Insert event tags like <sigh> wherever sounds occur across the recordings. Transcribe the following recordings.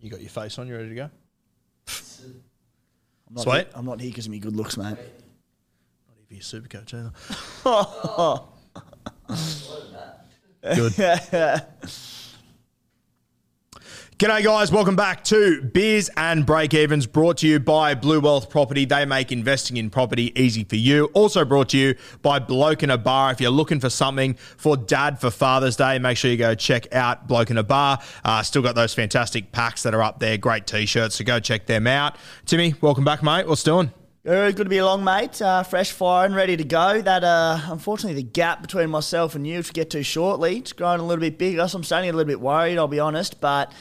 You got your face on, you ready to go? I'm not Sweet. Here, I'm not here because of me good looks, mate. Not even your super coach either. <laughs> Good. <laughs> G'day, guys. Welcome back to Beers and Breakevens, brought to you by Blue Wealth Property. They make investing in property easy for you. Also brought to you by Bloke in a Bar. If you're looking for something for dad for Father's Day, make sure you go check out Bloke in a Bar. Uh, still got those fantastic packs that are up there. Great t shirts, so go check them out. Timmy, welcome back, mate. What's doing? Very good to be along, mate. Uh, fresh fire and ready to go. That uh, unfortunately, the gap between myself and you, we'll get to shortly, it's growing a little bit bigger. So I'm starting to a little bit worried. I'll be honest, but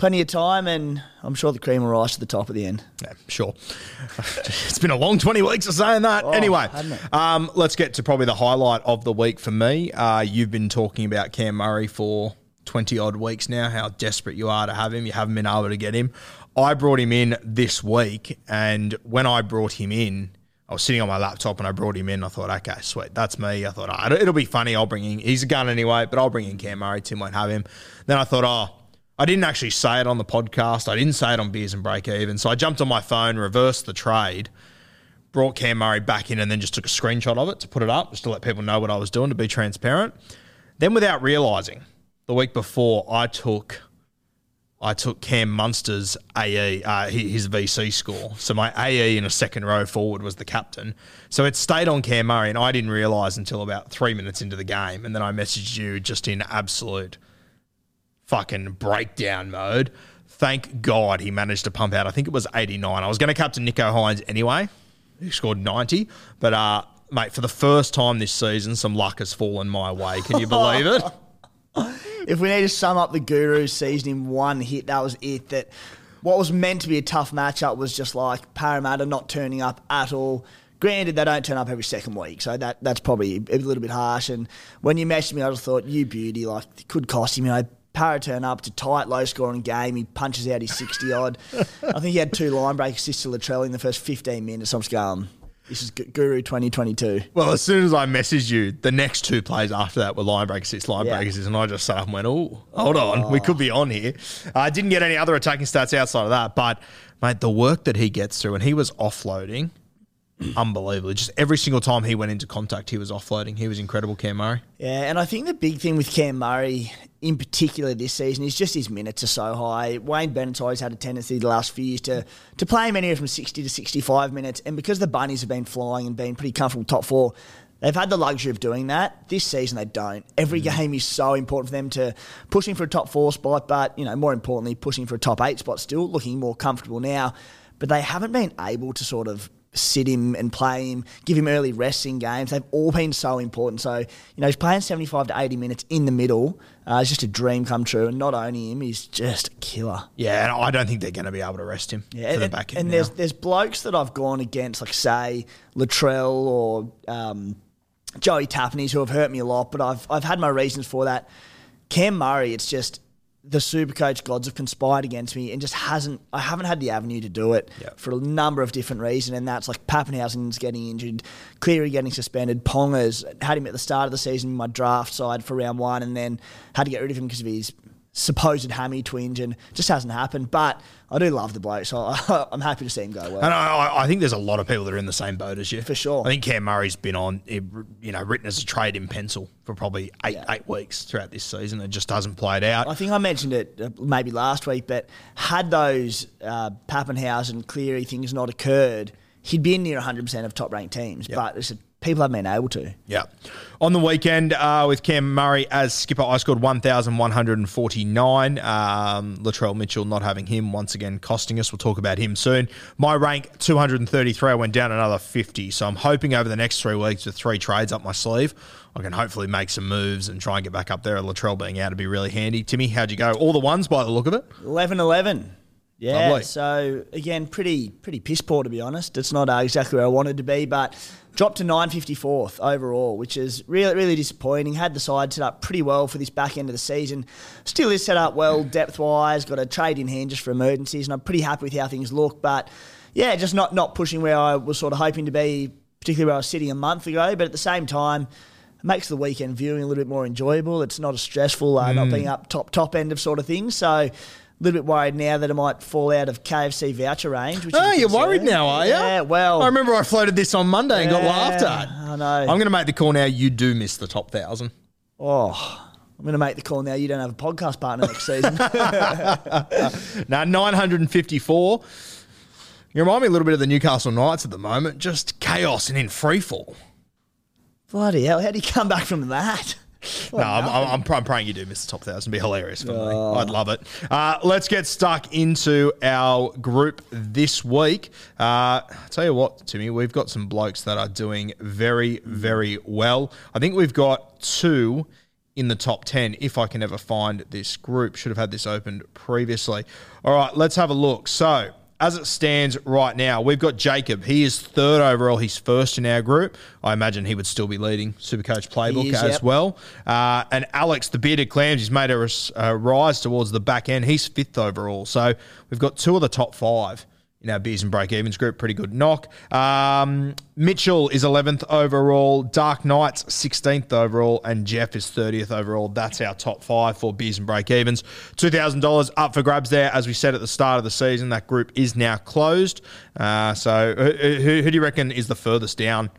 plenty of time, and I'm sure the cream will rise to the top at the end. Yeah, sure. <laughs> it's been a long 20 weeks of saying that. Oh, anyway, um, let's get to probably the highlight of the week for me. Uh, you've been talking about Cam Murray for 20 odd weeks now, how desperate you are to have him. You haven't been able to get him. I brought him in this week, and when I brought him in, I was sitting on my laptop and I brought him in. I thought, okay, sweet, that's me. I thought, oh, it'll- it'll be funny. I'll bring in, he's a gun anyway, but I'll bring in Cam Murray. Tim won't have him. Then I thought, oh, I didn't actually say it on the podcast. I didn't say it on Beers and Break Even. So I jumped on my phone, reversed the trade, brought Cam Murray back in, and then just took a screenshot of it to put it up, just to let people know what I was doing, to be transparent. Then, without realizing, the week before, I took I took Cam Munster's AE, uh, his VC score. So my AE in a second row forward was the captain. So it stayed on Cam Murray, and I didn't realise until about three minutes into the game. And then I messaged you just in absolute fucking breakdown mode. Thank God he managed to pump out. I think it was 89. I was going to captain Nicho Hynes anyway. He scored 90. But, uh, mate, for the first time this season, some luck has fallen my way. Can you believe it? <laughs> If we need to sum up the Guru's season in one hit, that was it. That what was meant to be a tough matchup was just like Parramatta not turning up at all. Granted, they don't turn up every second week, so that that's probably a little bit harsh. And when you messaged me, I just thought, you beauty, like it could cost him. You know, Para turn up to tight, low scoring game. He punches out his sixty odd. I think he had two line break assists to Latrell in the first fifteen minutes. I'm just going, this is Guru twenty twenty two. Well, as soon as I messaged you, the next two plays after that were line break assists, line Yeah. break assists, and I just sat up and went, "Oh, hold on, we oh. could be on here." I didn't get any other attacking stats outside of that, but mate, the work that he gets through, and he was offloading, unbelievable. Just every single time he went into contact, he was offloading. He was incredible, Cam Murray. Yeah, and I think the big thing with Cam Murray in particular this season is just his minutes are so high. Wayne Bennett's always had a tendency the last few years to to play him anywhere from 60 to 65 minutes, and because the Bunnies have been flying and been pretty comfortable top four, they've had the luxury of doing that. This season they don't. Every mm. game is so important for them to pushing for a top four spot, but you know more importantly pushing for a top eight spot. Still looking more comfortable now, but they haven't been able to sort of sit him and play him, give him early rests in games. They've all been so important. So, you know, he's playing 75 to 80 minutes in the middle. Uh, it's just a dream come true. And not only him, he's just a killer. Yeah, and I don't think they're going to be able to rest him Yeah, for the and, back end and now. there's there's blokes that I've gone against, like say Latrell or um, Joey Tapines, who have hurt me a lot, but I've I've had my reasons for that. Cam Murray, it's just the super coach gods have conspired against me and just hasn't I haven't had the avenue to do it Yep. for a number of different reasons and that's like Papenhuyzen's getting injured, Cleary getting suspended, Pongers had him at the start of the season in my draft side for round one and then had to get rid of him because of his supposed hammy twinge, and just hasn't happened. But I do love the bloke, so I, <laughs> I'm happy to see him go well. And I, I think there's a lot of people that are in the same boat as you. For sure. I think Cam Murray's been on, you know, written as a trade in pencil for probably eight Yeah. eight weeks throughout this season. It just hasn't played out. I think I mentioned it uh, maybe last week, but had those uh, Papenhuyzen, Cleary things not occurred, he'd be in near 100% of top ranked teams. But it's, people haven't been able to. Yeah. On the weekend uh, with Cam Murray as skipper, I scored 1,149. Um, Latrell Mitchell not having him once again costing us. We'll talk about him soon. My rank 233. I went down another 50. So I'm hoping over the next three weeks with three trades up my sleeve, I can hopefully make some moves and try and get back up there. Latrell being out to be really handy. Timmy, how'd you go? All the ones by the look of it. 11 11. Yeah, Lovely. so again, pretty pretty piss poor to be honest. It's not uh, exactly where I wanted to be, but dropped to 954th overall, which is really really disappointing. Had the side set up pretty well for this back end of the season. Still is set up well depth wise. Got a trade in hand just for emergencies, and I'm pretty happy with how things look. But yeah, just not not pushing where I was sort of hoping to be, particularly where I was sitting a month ago. But at the same time. It makes the weekend viewing a little bit more enjoyable. It's not as stressful, uh, not being up top top end of sort of things. So little bit worried now that it might fall out of KFC voucher range. Which Oh, you're concern. worried now, are you? Yeah, well, I remember I floated this on Monday and got laughed at. I know. I'm going to make the call now. You do miss the top thousand. oh, I'm going to make the call now. You don't have a podcast partner next season. <laughs> Now, 954. You remind me a little bit of the Newcastle Knights at the moment. Just chaos and in free fall. Bloody hell! How do you come back from that? <laughs> No, I'm, I'm, I'm, praying you do miss the top thousand. Be hilarious for me. I'd love it. Uh, let's get stuck into our group this week. Uh, tell you what, Timmy, we've got some blokes that are doing very, very well. I think we've got two in the top 10 if I can ever find this group. Should have had this opened previously. All right, let's have a look. So, as it stands right now, we've got Jacob. He is third overall. He's first in our group. I imagine he would still be leading Supercoach Playbook is, as yep. well. Uh, and Alex, the bearded clams, he's made a uh, rise towards the back end. He's fifth overall. So we've got two of the top five in our beers and break evens group. Pretty good knock. Um, Mitchell is 11th overall. Dark Knights 16th overall, and Jeff is 30th overall. That's our top five for beers and break evens. $2,000 up for grabs there. As we said at the start of the season, that group is now closed. Uh, so who, who, who do you reckon is the furthest down?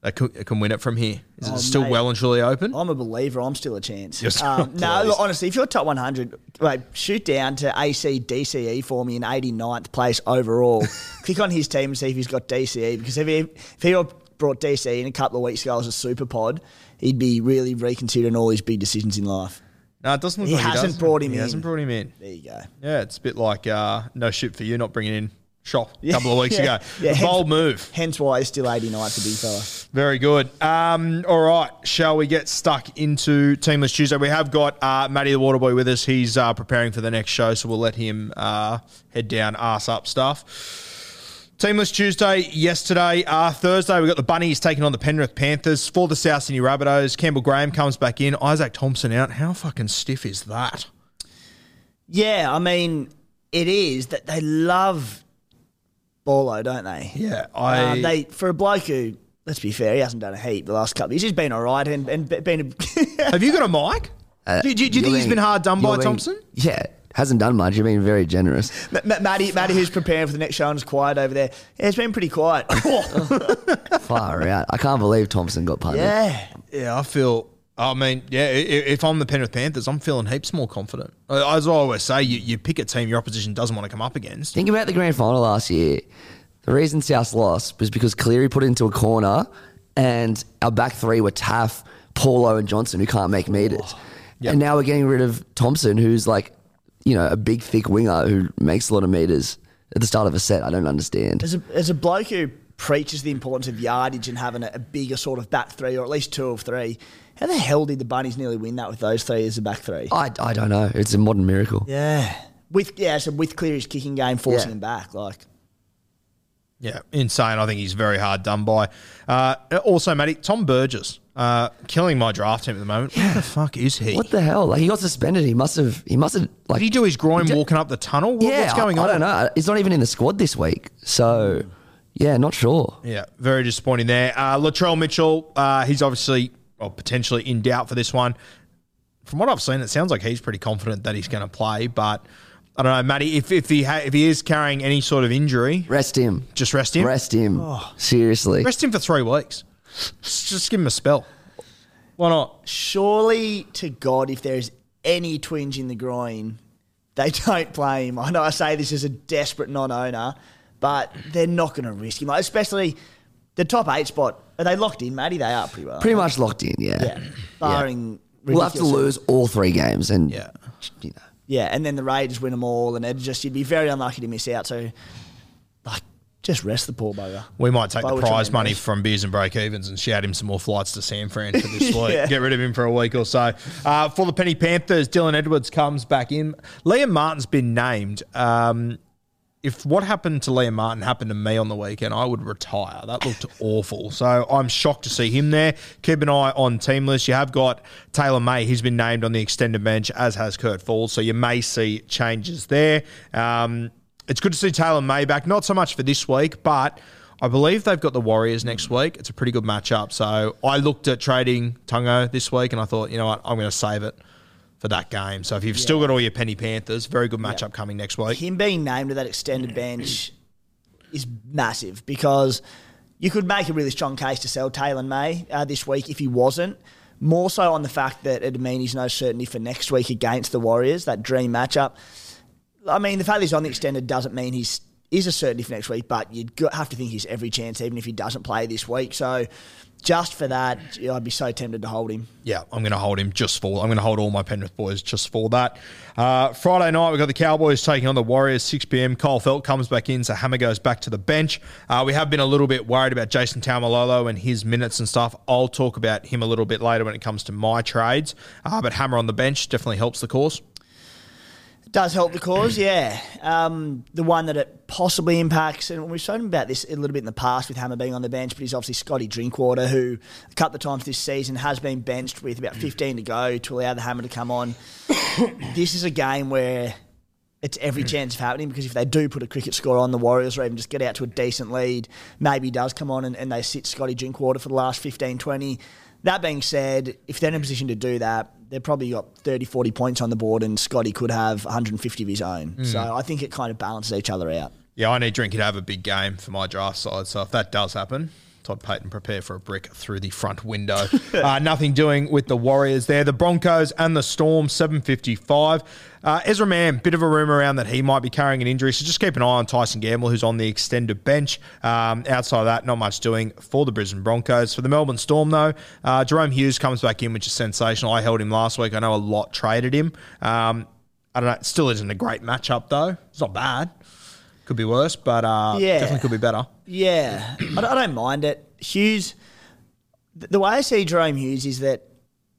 That can, can win it from here. Is it Oh, still mate. well and truly open? I'm a believer. I'm still a chance. Um, <laughs> no, look, honestly, if you're top 100, wait, shoot down to AC DCE E for me in 89th place overall. <laughs> Click on his team and see if he's got DCE because if he, if he brought DCE in a couple of weeks ago as a super pod, he'd be really reconsidering all his big decisions in life. No, it doesn't look He like hasn't he brought him he in. hasn't brought him in. There you go. Yeah, it's a bit like uh, no shit for you not bringing in Shop a couple of weeks <laughs> Yeah. ago. Yeah, hence- bold move. Hence why he's still 89th, the big fella. Very good. Um, all right, shall we get stuck into Teamless Tuesday? We have got uh, Matty the Waterboy with us. He's uh, preparing for the next show, so we'll let him uh, head down, ass up stuff. Teamless Tuesday yesterday. Uh, Thursday, we got the Bunnies taking on the Penrith Panthers for the South Sydney Rabbitohs. Campbell Graham comes back in. Izaac Thompson out. How fucking stiff is that? Yeah, I mean, it is that they love Borlo, don't they? Yeah, I. Um, they for a bloke who, let's be fair, he hasn't done a heap the last couple. of years. He's been all right and, and been. A, <laughs> have you got a mic? Uh, do, do- do you think he's been hard done by being- Thompson? Yeah, hasn't done much. You're been very generous. <laughs> Ma- Ma- Matty, Matty, who's preparing for the next show and is quiet over there. Yeah, it's been pretty quiet. <laughs> Far out. I can't believe Thompson got punted. yeah, Yeah, I feel. I mean, yeah. If I'm the Penrith Panthers, I'm feeling heaps more confident. As I always say, you, you pick a team your opposition doesn't want to come up against. Think about the grand final last year. The reason South lost was because Cleary put it into a corner, and our back three were Taaffe, Paulo, and Johnston, who can't make meters. Oh, and now we're getting rid of Thompson, who's like, you know, a big, thick winger who makes a lot of meters at the start of a set. I don't understand. as a as a bloke who preaches the importance of yardage and having a, a bigger sort of back three or at least two of three. How the hell did the Bunnies nearly win that with those three as a back three? I, I don't know. It's a modern miracle. Yeah, with yeah, so with Cleary's kicking game forcing Yeah. him back, like Yeah, insane. I think he's very hard done by. Uh, also, Matty, Tom Burgess, uh, killing my draft team at the moment. Where the fuck is he? What the hell? Like he got suspended. He must have. He must have. Like Did he do his groin did- walking up the tunnel? What- yeah, What's going I, on? I don't know. He's not even in the squad this week. So yeah, not sure. Yeah, very disappointing there. Uh, Latrell Mitchell, uh, he's obviously, well, potentially in doubt for this one. from what I've seen, it sounds like he's pretty confident that he's going to play. But I don't know, Matty. If if he ha- if he is carrying any sort of injury, Rest him. just rest him. Rest him. Oh. Seriously. Rest him for three weeks. Just just give him a spell. Why not? Surely to God, if there's any twinge in the groin, they <laughs> don't play him. I know I say this as a desperate non-owner, but they're not going to risk him, like, especially the top eight spot. Are they locked in, Matty? They are pretty well. Pretty much locked in, yeah. Yeah. Barring. We'll have to ridiculous- lose all three games and Yeah. you know. Yeah, and then the Raiders win them all, and it'd just you'd be very unlucky to miss out. So, like, just rest the poor bugger. We might take By the which I prize mean money rest. from beers and break evens and shout him some more flights to San Fran for this <laughs> week. Yeah. Get rid of him for a week or so. Uh, for the Penny Panthers, Dylan Edwards comes back in. Liam Martin's been named. Um, if what happened to Liam Martin happened to me on the weekend, I would retire. That looked <laughs> awful. So I'm shocked to see him there. Keep an eye on team list. You have got Taylor May. He's been named on the extended bench, as has Kurt Falls. So you may see changes there. Um, it's good to see Taylor May back. Not so much for this week, but I believe they've got the Warriors next week. It's a pretty good matchup. So I looked at trading Tungo this week and I thought, you know what, I'm going to save it for that game. So if you've still got all your Penny Panthers, very good matchup coming next week. Him being named to that extended bench is massive because you could make a really strong case to sell Taylor May uh, this week if he wasn't. More so on the fact that it'd mean he's no certainty for next week against the Warriors, that dream matchup. I mean, the fact that he's on the extended doesn't mean he's is a certainty for next week, but you'd have to think he's every chance, even if he doesn't play this week. So, just for that, I'd be so tempted to hold him. Yeah, I'm going to hold him just for. I'm going to hold all my Penrith boys just for that. Uh, Friday night, we've got the Cowboys taking on the Warriors, 6 p.m. Kyle Feldt comes back in, so Hammer goes back to the bench. Uh, we have been a little bit worried about Jason Taumalolo and his minutes and stuff. I'll talk about him a little bit later when it comes to my trades. Uh, but Hammer on the bench definitely helps the cause. Does help the cause, yeah. Um, the one that it possibly impacts, and we've spoken about this a little bit in the past with Hammer being on the bench, but he's obviously Scotty Drinkwater, who a couple of times this season has been benched with about 15 to go to allow the Hammer to come on. <coughs> this is a game where it's every chance of happening because if they do put a cricket score on the Warriors or even just get out to a decent lead, maybe does come on and, and they sit Scotty Drinkwater for the last 15, 20. That being said, if they're in a position to do that, they've probably got 30, 40 points on the board and Scotty could have 150 of his own. Mm. So I think it kind of balances each other out. Yeah, I need Drinky to have a big game for my draft side. So if that does happen, Todd Payten prepare for a brick through the front window. <laughs> uh, nothing doing with the Warriors there. The Broncos and the Storm, 755. Uh, Ezra Mam, bit of a rumour around that he might be carrying an injury. So just keep an eye on Tyson Gamble, who's on the extended bench. Um, outside of that, not much doing for the Brisbane Broncos. For the Melbourne Storm, though, uh, Jahrome Hughes comes back in, which is sensational. I held him last week. I know a lot traded him. Um, I don't know. It still isn't a great matchup, though. It's not bad. Could be worse, but uh, Yeah. definitely could be better. Yeah, I don't, I don't mind it. Hughes, the way I see Jahrome Hughes is that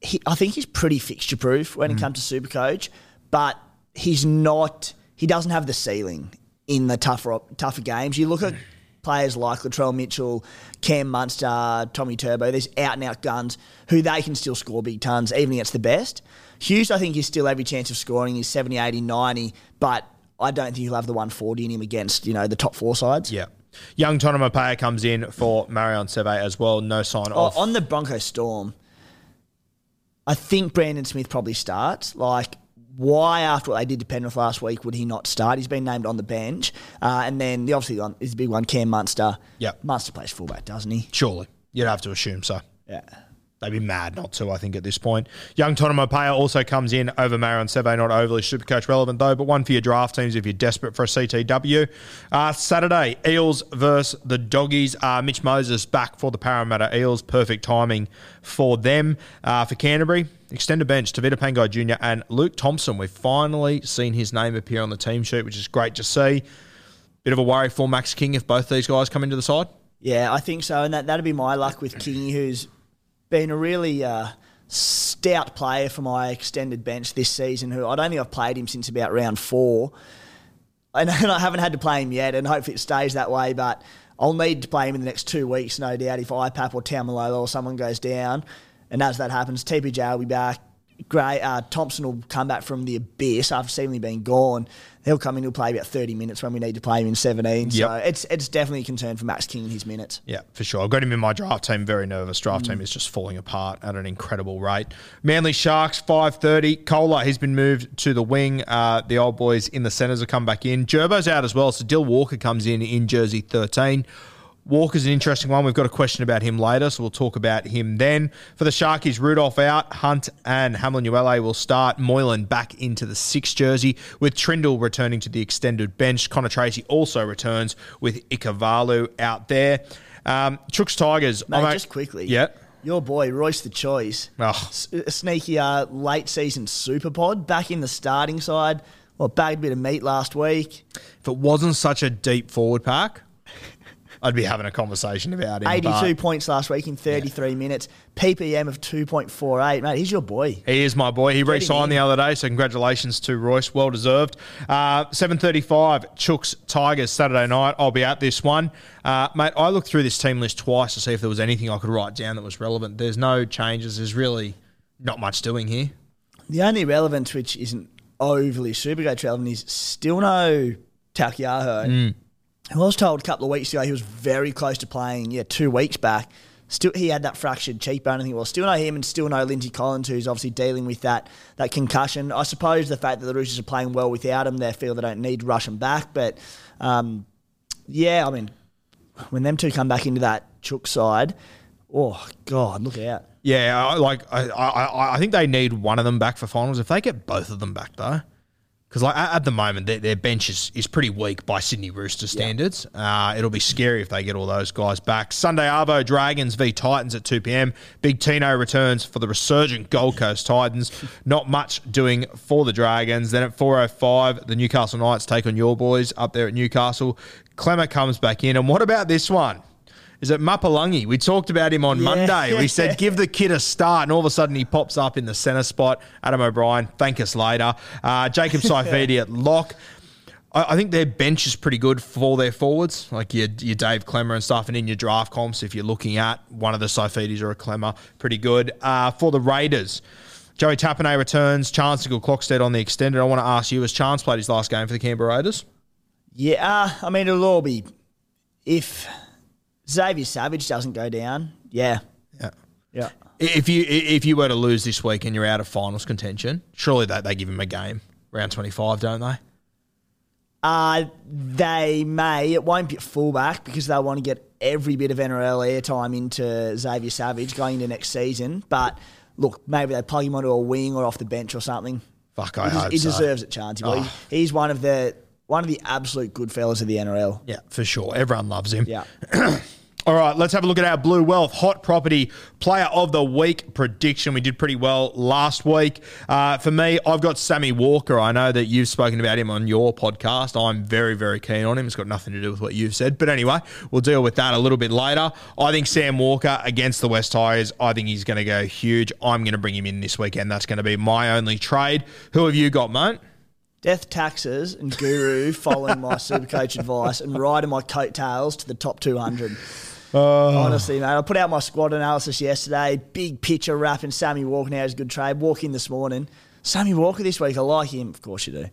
he, I think he's pretty fixture proof when it mm. comes to Supercoach, but he's not. He doesn't have the ceiling in the tougher tougher games. You look at mm. players like Latrell Mitchell, Cam Munster, Tommy Turbo. These out and out guns who they can still score big tons even against the best. Hughes, I think, is still every chance of scoring. He's 70, 80, 90, but I don't think he'll have the 140 in him against you know the top four sides. Yeah. Young Tonumaipea comes in for Marion Seve as well. No sign Oh, of. on the Broncos Storm, I think Brandon Smith probably starts. Like, why after what they did to Penrith last week would he not start? He's been named on the bench, uh, and then the obviously one is the big one, Cam Munster. Yeah, Munster plays fullback, doesn't he? Surely. You'd have to assume so. Yeah. They'd be mad not to, I think, at this point. Young Tonumaipea also comes in over Marion Seve, not overly super coach relevant, though, but one for your draft teams if you're desperate for a CTW. Uh, Saturday, Eels versus the Doggies. Uh, Mitch Moses back for the Parramatta Eels. Perfect timing for them. Uh, for Canterbury, extended bench, Tavita Pangai Jr. and Luke Thompson. We've finally seen his name appear on the team sheet, which is great to see. Bit of a worry for Max King if both these guys come into the side. Yeah, I think so, and that that'd be my luck with Kingy, who's been a really uh, stout player for my extended bench this season. Who I don't think I've played him since about round four, <laughs> and I haven't had to play him yet, and hopefully it stays that way. But I'll need to play him in the next two weeks, no doubt, if IPAP or Taumalolo or someone goes down. And as that happens, TPJ will be back. Gray uh, Thompson will come back from the abyss after seemingly being gone. He'll come in. He'll play about thirty minutes when we need to play him in seventeen. So it's it's definitely a concern for Max King in his minutes. Yeah, for sure. I've got him in my draft team. Very nervous. Draft Mm. team is just falling apart at an incredible rate. Manly Sharks five thirty. Kohler he's been moved to the wing. Uh, the old boys in the centres have come back in. Gerbo's out as well. So Dill Walker comes in in jersey thirteen. Walker's an interesting one. We've got a question about him later, so we'll talk about him then. For the Sharkies, Rudolf out, Hunt and Hamlin Uele will start. Moylan back into the six jersey, with Trindall returning to the extended bench. Connor Tracey also returns with Ikavalu out there. Um, Chooks Tigers. Mate, I'm a- just quickly. Yeah. Your boy, Royce the Choice. Oh. S- A sneaky uh, late season super pod back in the starting side. Well, bagged a bit of meat last week. If it wasn't such a deep forward pack, I'd be having a conversation about him. 82 points last week in 33 minutes. PPM of 2.48. Mate, he's your boy. He is my boy. He him re-signed the other day, so congratulations to Royce. Well deserved. Uh, 7.35, Chooks Tigers, Saturday night. I'll be at this one. Uh, mate, I looked through this team list twice to see if there was anything I could write down that was relevant. There's no changes. There's really not much doing here. The only relevance, which isn't overly super coach relevant, is still no Taukeiaho. Mm. I was told a couple of weeks ago he was very close to playing, yeah, two weeks back. Still, he had that fractured cheekbone. I think. Well, still know him, and still know Lindsay Collins, who's obviously dealing with that that concussion. I suppose the fact that the Roosters are playing well without him, they feel they don't need to rush him back. But um, yeah, I mean, when them two come back into that Chook side, oh god, look out! Yeah, like I, I, I think they need one of them back for finals. If they get both of them back, though, because like at, the moment their, their bench is, is pretty weak by Sydney Rooster standards. Uh, it'll be scary if they get all those guys back. Sunday Arvo Dragons v Titans at two pm. Big Tino returns for the resurgent Gold Coast Titans. <laughs> Not much doing for the Dragons. Then at four oh five, the Newcastle Knights take on your boys up there at Newcastle. Klemmer comes back in, and what about this one? Is it Mapapalangi? We talked about him on Monday. We <laughs> said give the kid a start, and all of a sudden he pops up in the centre spot. Adam O'Brien, thank us later. Uh, Jacob <laughs> Saifiti at lock. I, I think their bench is pretty good for their forwards, like your, your Dave Klemmer and stuff, and in your draft comps, if you're looking at one of the Saifitis or a Klemmer, pretty good. Uh, for the Raiders, Joey Tapine returns. Charnze Nicoll-Klokstad on the extended. I want to ask you, has Charnze played his last game for the Canberra Raiders? Yeah, uh, I mean it'll all be if Xavier Savage doesn't go down. Yeah, Yeah. yeah. If you if you were to lose this week and you're out of finals contention, surely they, they give him a game round 25, don't they? Uh, they may. It won't be at fullback because they'll want to get every bit of NRL airtime into Xavier Savage going into next season. But look, maybe they plug him onto a wing or off the bench or something. Fuck, I he, des- hope he so. deserves it, Chanty. boy. Oh. He's one of the one of the absolute good fellas of the NRL. Yeah, for sure. Everyone loves him. Yeah. <clears throat> All right, let's have a look at our Blue Wealth Hot Property Player of the Week prediction. We did pretty well last week. Uh, for me, I've got Sammy Walker. I know that you've spoken about him on your podcast. I'm very, very keen on him. It's got nothing to do with what you've said. But anyway, we'll deal with that a little bit later. I think Sam Walker against the West Tigers, I think he's going to go huge. I'm going to bring him in this weekend. That's going to be my only trade. Who have you got, mate? Death taxes and guru following my <laughs> super coach advice and riding my coattails to the top 200. Honestly, mate, I put out my squad analysis yesterday. Big picture wrapping Sammy Walker now is a good trade. Walk in this morning. Sammy Walker this week, I like him. Of course you do.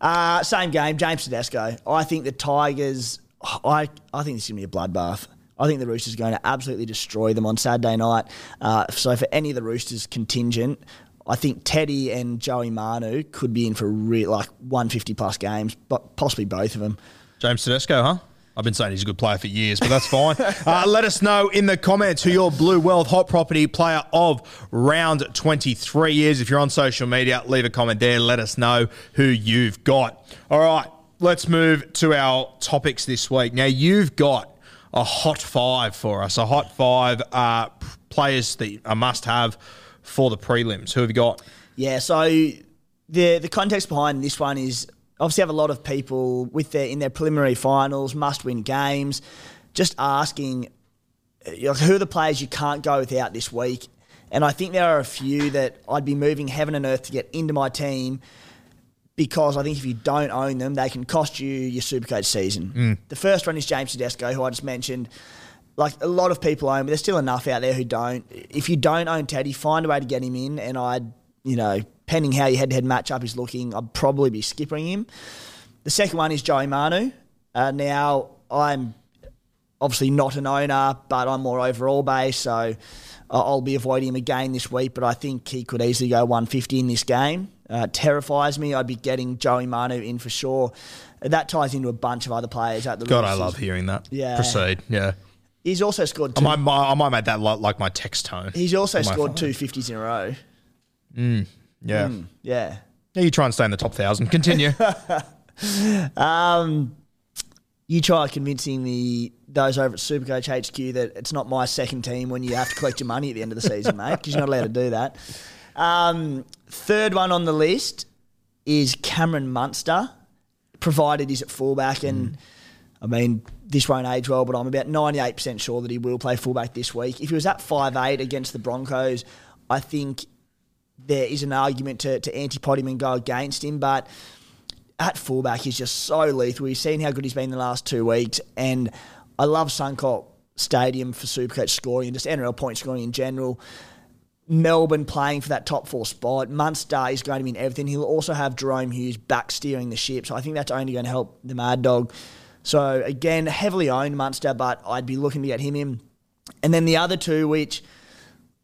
Uh, same game, James Tedesco. I think the Tigers, I, I think this is going to be a bloodbath. I think the Roosters are going to absolutely destroy them on Saturday night. Uh, so for any of the Roosters contingent, I think Teddy and Joey Manu could be in for re- like 150 plus games, but possibly both of them. James Tedesco, huh? I've been saying he's a good player for years, but that's fine. <laughs> uh, let us know in the comments who your Blue Wealth Hot Property Player of Round 23 is. If you're on social media, leave a comment there. Let us know who you've got. All right, let's move to our topics this week. Now, you've got a hot five for us, a hot five uh, players that are must have for the prelims. Who have you got? Yeah, so the the context behind this one is obviously have a lot of people with their in their preliminary finals, must win games, just asking uh, like, who are the players you can't go without this week. And I think there are a few that I'd be moving heaven and earth to get into my team because I think if you don't own them, they can cost you your Supercoach season. The first one is James Tedesco, who I just mentioned. Like a lot of people own, but there's still enough out there who don't. If you don't own Teddy, find a way to get him in, and I'd you know, pending how your head to head matchup is looking, I'd probably be skipping him. The second one is Joey Manu. Uh, now, I'm obviously not an owner, but I'm more overall based, so I'll be avoiding him again this week. But I think he could easily go 150 in this game. Uh, terrifies me. I'd be getting Joey Manu in for sure. That ties into a bunch of other players at the. God, I love hearing that. Yeah. Proceed. Yeah. He's also scored. I might, I might make that like, my text tone. he's also scored phone. two fifties in a row. Yeah. Yeah. Yeah, you try and stay in the top thousand. Continue. <laughs> Um, you try convincing the those over at Supercoach HQ that it's not my second team when you have to collect your money at the end of the season, mate, because you're not allowed to do that. Um, third one on the list is Cameron Munster, provided he's at fullback, and I mean this won't age well, but I'm about 98% sure that he will play fullback this week. If he was at 5'8 against the Broncos, I think there is an argument to, to anti-pot him and go against him, but at fullback, he's just so lethal. We've seen how good he's been the last two weeks, and I love Suncorp Stadium for Supercoach scoring and just NRL point scoring in general. Melbourne playing for that top four spot. Munster is going to mean everything. He'll also have Jahrome Hughes back steering the ship, so I think that's only going to help the Mad Dog. So again, heavily owned Munster, but I'd be looking to get him in. And then the other two, which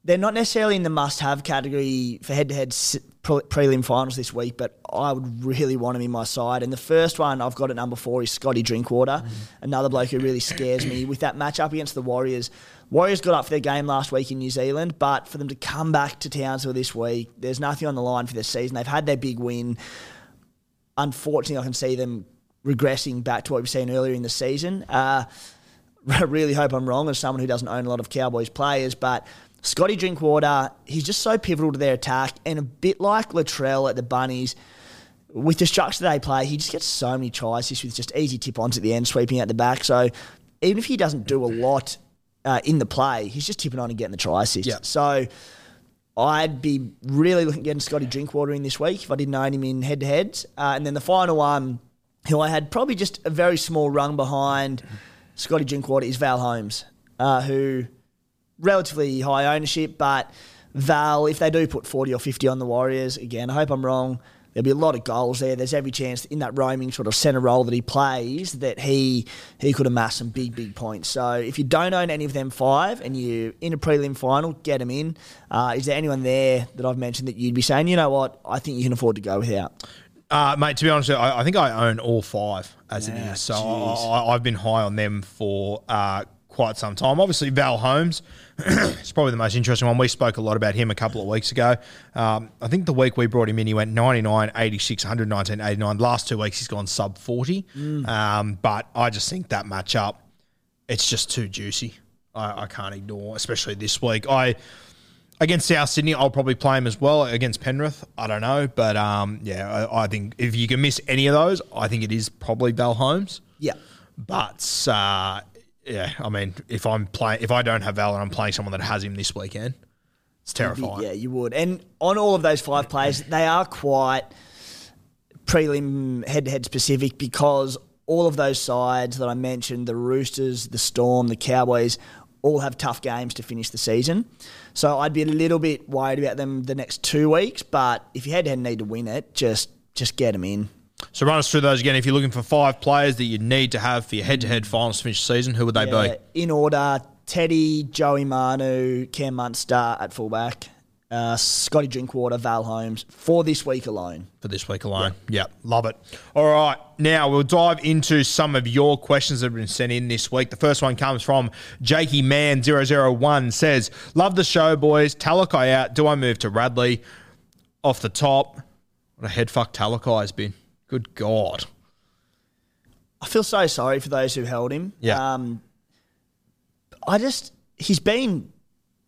they're not necessarily in the must-have category for head-to-head pre- prelim finals this week, but I would really want him in my side. And the first one I've got at number four is Scotty Drinkwater, another bloke who really scares me with that matchup against the Warriors. Warriors got up for their game last week in New Zealand, but for them to come back to Townsville this week, there's nothing on the line for this season. They've had their big win. Unfortunately, I can see them regressing back to what we've seen earlier in the season. Uh, I <laughs> really hope I'm wrong as someone who doesn't own a lot of Cowboys players, but Scotty Drinkwater, he's just so pivotal to their attack, and a bit like Latrell at the Bunnies, with the structure they play, he just gets so many tries just with just easy tip ons at the end, sweeping out the back. So even if he doesn't do a lot uh, in the play, he's just tipping on and getting the try assist. Yeah. So I'd be really looking at getting Scotty Drinkwater in this week if I didn't own him in head to heads. Uh, and then the final one, who I had probably just a very small rung behind Scotty Drinkwater, is Val Holmes, uh, who relatively high ownership, but Val, if they do put 40 or 50 on the Warriors, again, I hope I'm wrong. There'll be a lot of goals there. There's every chance in that roaming sort of centre role that he plays that he he could amass some big, big points. So if you don't own any of them five and you're in a prelim final, get them in. Uh, is there anyone there that I've mentioned that you'd be saying, you know what, I think you can afford to go without? Uh, mate, to be honest, I, I think I own all five as it Yeah, is. So. I, I, I've been high on them for uh, quite some time. Obviously, Val Holmes <clears throat> is probably the most interesting one. We spoke a lot about him a couple of weeks ago. Um, I think the week we brought him in, he went 99, 86, 119, 89. Last two weeks, he's gone sub 40. Um, but I just think that matchup, it's just too juicy. I, I can't ignore, especially this week. I against South Sydney, I'll probably play him as well. Against Penrith, I don't know, but um, yeah, I, I think if you can miss any of those, I think it is probably Val Holmes. Yeah. But uh, yeah, I mean, if I'm playing, if I don't have Val and I'm playing someone that has him this weekend, it's terrifying. Yeah, you would. And on all of those five players, they are quite prelim head to head specific because all of those sides that I mentioned the Roosters, the Storm, the Cowboys all have tough games to finish the season. So I'd be a little bit worried about them the next two weeks, but if you head to head need to win it, just just get them in. So run us through those again. If you're looking for five players that you need to have for your head-to-head finals finish season, who would they Yeah, be? in order Teddy, Joey Manu, Cam Munster at fullback, uh, Scotty Drinkwater, Val Holmes for this week alone. for this week alone. Yeah. love it. All right, now we'll dive into some of your questions that have been sent in this week. The first one comes from Jakey Man 001 says, "Love the show, boys. Talakai out. Do I move to Radley?" Off the top, what a head fuck Talakai has been. Good God. I feel so sorry for those who held him. Yeah. Um, I just he's been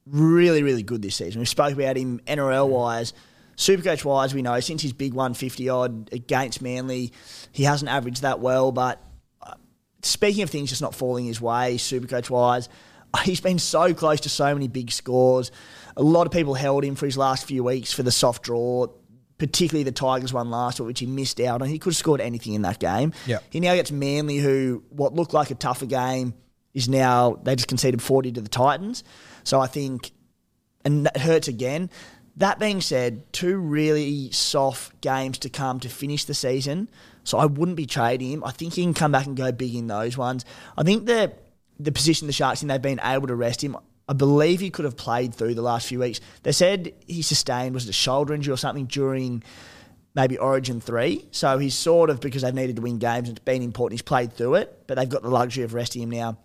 really, really good this season. We spoke about him NRL wise, Supercoach wise. We know since his big 150 odd against Manly, he hasn't averaged that well. But uh, speaking of things just not falling his way, Supercoach wise, <laughs> he's been so close to so many big scores. A lot of people held him for his last few weeks for the soft draw. Particularly the Tigers one last week, which he missed out on. He could have scored anything in that game. Yeah. He now gets Manly, who what looked like a tougher game is now they just conceded 40 to the Titans. So I think, and that hurts again. That being said, two really soft games to come to finish the season. So I wouldn't be trading him. I think he can come back and go big in those ones. I think the the position the Sharks in, they've been able to rest him. I believe he could have played through the last few weeks. They said he sustained was it a shoulder injury or something during maybe Origin three. So he's sort of because they've needed to win games and it's been important. He's played through it, but they've got the luxury of resting him now.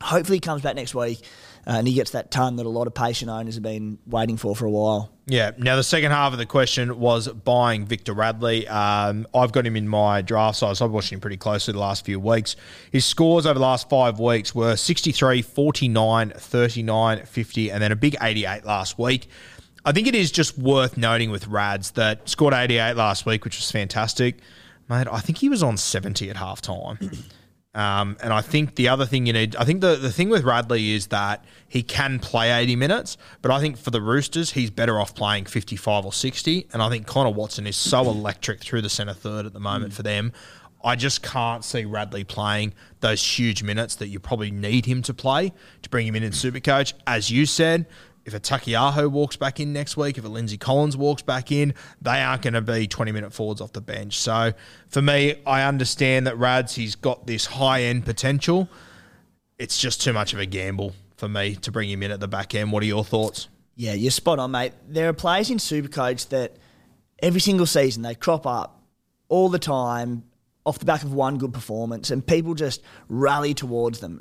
Hopefully he comes back next week uh, and he gets that ton that a lot of patient owners have been waiting for for a while. Yeah. Now the second half of the question was buying Victor Radley. Um, I've got him in my draft size. I've watched him pretty closely the last few weeks. His scores over the last five weeks were 63, 49, 39, 50, and then a big 88 last week. I think it is just worth noting with Rads that scored 88 last week, which was fantastic. Mate, I think he was on 70 at halftime. <clears throat> Um, and I think the other thing you need, I think the, the thing with Radley is that he can play 80 minutes, but I think for the Roosters, he's better off playing 55 or 60. And I think Connor Watson is so electric through the centre third at the moment for them. I just can't see Radley playing those huge minutes that you probably need him to play to bring him in in Supercoach. As you said, if a Taukeiaho walks back in next week, if a Lindsay Collins walks back in, they aren't going to be 20 minute forwards off the bench. So for me, I understand that Rads, he's got this high end potential. It's just too much of a gamble for me to bring him in at the back end. What are your thoughts? Yeah, you're spot on, mate. There are players in Supercoach that every single season they crop up all the time off the back of one good performance, and people just rally towards them.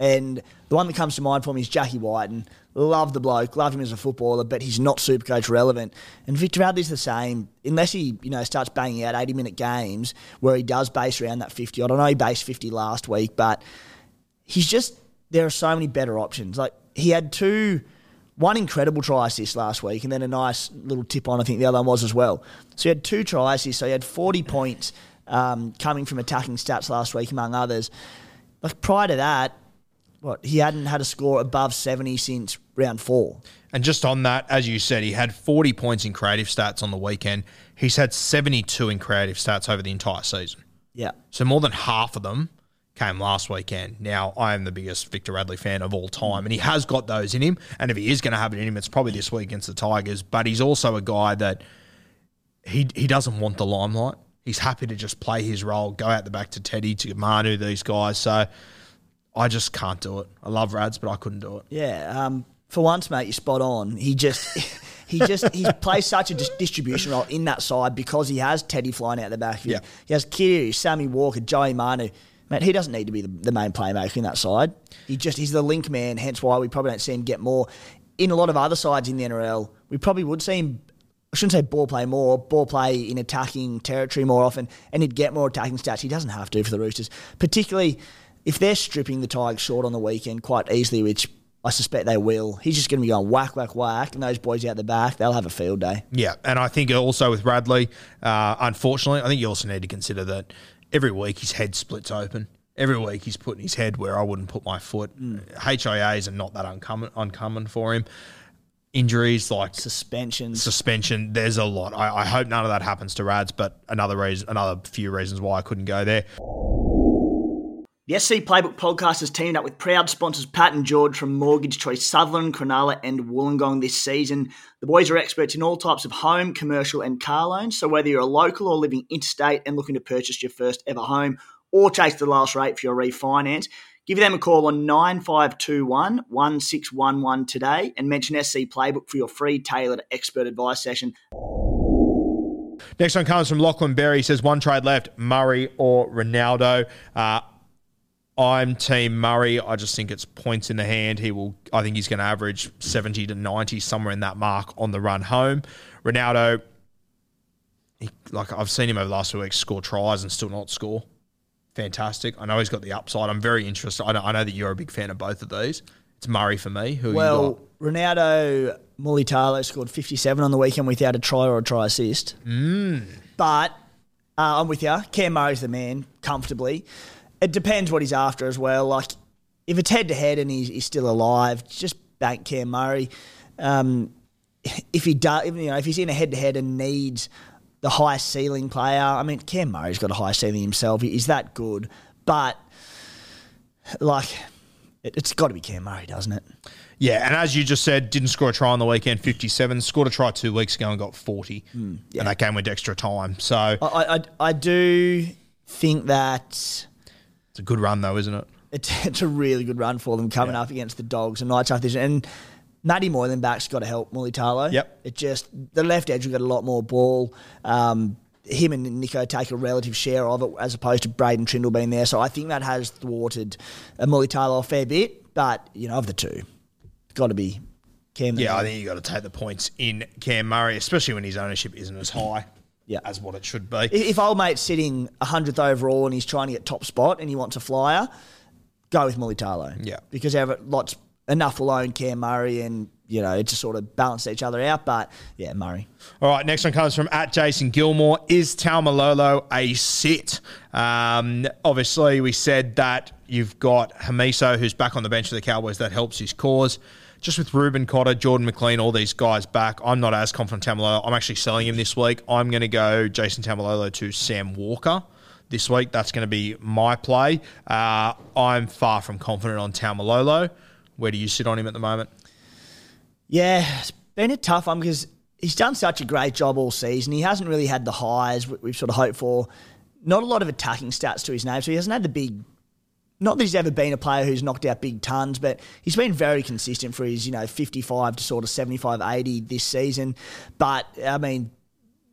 And the one that comes to mind for me is Jackie White, and love the bloke, love him as a footballer, but he's not super coach relevant. And Victor Radley's the same, unless he you know starts banging out eighty minute games where he does base around that fifty. I don't know he based fifty last week, but he's just there are so many better options. Like he had two, one incredible try assist last week, and then a nice little tip on. I think the other one was as well. So he had two try assists. So he had forty points um, coming from attacking stats last week, among others. Like prior to that, what he hadn't had a score above seventy since round four. And just on that, as you said, he had 40 points in creative stats on the weekend. He's had 72 in creative stats over the entire season. Yeah, So more than half of them came last weekend. Now, I am the biggest Victor Radley fan of all time, and he has got those in him. And if he is going to have it in him, it's probably this week against the Tigers. But he's also a guy that he he doesn't want the limelight. He's happy to just play his role, go out the back to Teddy, to Manu, these guys. So I just can't do it. I love Rads, but I couldn't do it. yeah. Um, for once, mate, you're spot on. He just. <laughs> He just he plays such a dis- distribution role in that side because he has Teddy flying out the back. of him. Yeah. He has Keary, Sammy Walker, Joey Manu. Mate, he doesn't need to be the, the main playmaker in that side. He just he's the link man. Hence why we probably don't see him get more. In a lot of other sides in the NRL, we probably would see him. I shouldn't say ball play more, ball play in attacking territory more often, and he'd get more attacking stats. He doesn't have to for the Roosters, particularly if they're stripping the Tigers short on the weekend quite easily, which I suspect they will. He's just going to be going whack, whack, whack, and those boys out the back, they'll have a field day. Yeah, and I think also with Radley, uh, unfortunately, I think you also need to consider that every week his head splits open. Every week he's putting his head where I wouldn't put my foot. HIAs are not that uncommon, uncommon for him. Injuries like Suspensions. suspension, there's a lot. I, I hope none of that happens to Rads, but another reason, another few reasons why I couldn't go there. The SC Playbook podcast has teamed up with proud sponsors Pat and George from Mortgage Choice Sutherland, Cronulla, and Wollongong this season. The boys are experts in all types of home, commercial, and car loans. So whether you're a local or living interstate and looking to purchase your first ever home or chase the last rate for your refinance, give them a call on 9521 1611 today and mention SC Playbook for your free tailored expert advice session. Next one comes from Lachlan Berry. He says one trade left, Murray or Ronaldo. Uh, I'm Team Murray. I just think it's points in the hand. He will. I think he's going to average 70 to 90 somewhere in that mark on the run home. Ronaldo, he, like I've seen him over the last few weeks score tries and still not score. Fantastic. I know he's got the upside. I'm very interested. I know, I know that you're a big fan of both of these. It's Murray for me. Who you Well? Ronaldo Mulitalo scored 57 on the weekend without a try or a try assist. Mm. But uh, I'm with you. Cam Murray's the man, comfortably. It depends what he's after as well. Like, if it's head to head and he's, he's still alive, just bank Cam Murray. Um, if he does, you know, if he's in a head to head and needs the highest ceiling player, I mean, Cam Murray's got a high ceiling himself. He's that good, but like it, it's got to be Cam Murray, doesn't it? Yeah, and as you just said, didn't score a try on the weekend, 57. Scored a try two weeks ago and got 40. Hmm, yeah. And that game went extra time. So I, I- I do think that it's a good run, though, isn't it? it's, <laughs> it's a really good run for them coming up against the Dogs and Knights after this. And Matty Moylan back's got to help Mulitalo. Yep. It just, the left edge will get a lot more ball. Um, him and Nico take a relative share of it as opposed to Braden Trindall being there. So I think that has thwarted uh, Mulitalo a fair bit. But, you know, of the two, it's got to be Cam. Yeah, I think you got to take the points in Cam Murray, especially when his ownership isn't as high Yeah. as what it should be. If old mate's sitting 100th overall and he's trying to get top spot and he wants a flyer, go with Mulitalo. Yeah. Because have lots enough will own Cam Murray and, you know, to sort of balance each other out. But, yeah, Murray. All right, next one comes from at Jason Gilmore. Is Taumalolo a sit? Um, obviously, we said that you've got Hamiso, who's back on the bench for the Cowboys. That helps his cause. Just with Reuben Cotter, Jordan McLean, all these guys back, I'm not as confident Taumalolo. I'm actually selling him this week. I'm going to go Jason Taumalolo to Sam Walker this week. That's going to be my play. Uh, I'm far from confident on Taumalolo. Where do you sit on him at the moment? Yeah, it's been a tough one because he's done such a great job all season. He hasn't really had the highs we've sort of hoped for. Not a lot of attacking stats to his name, so he hasn't had the big. Not that he's ever been a player who's knocked out big tons, but he's been very consistent for his, you know, 55 to sort of 75, 80 this season. But, I mean,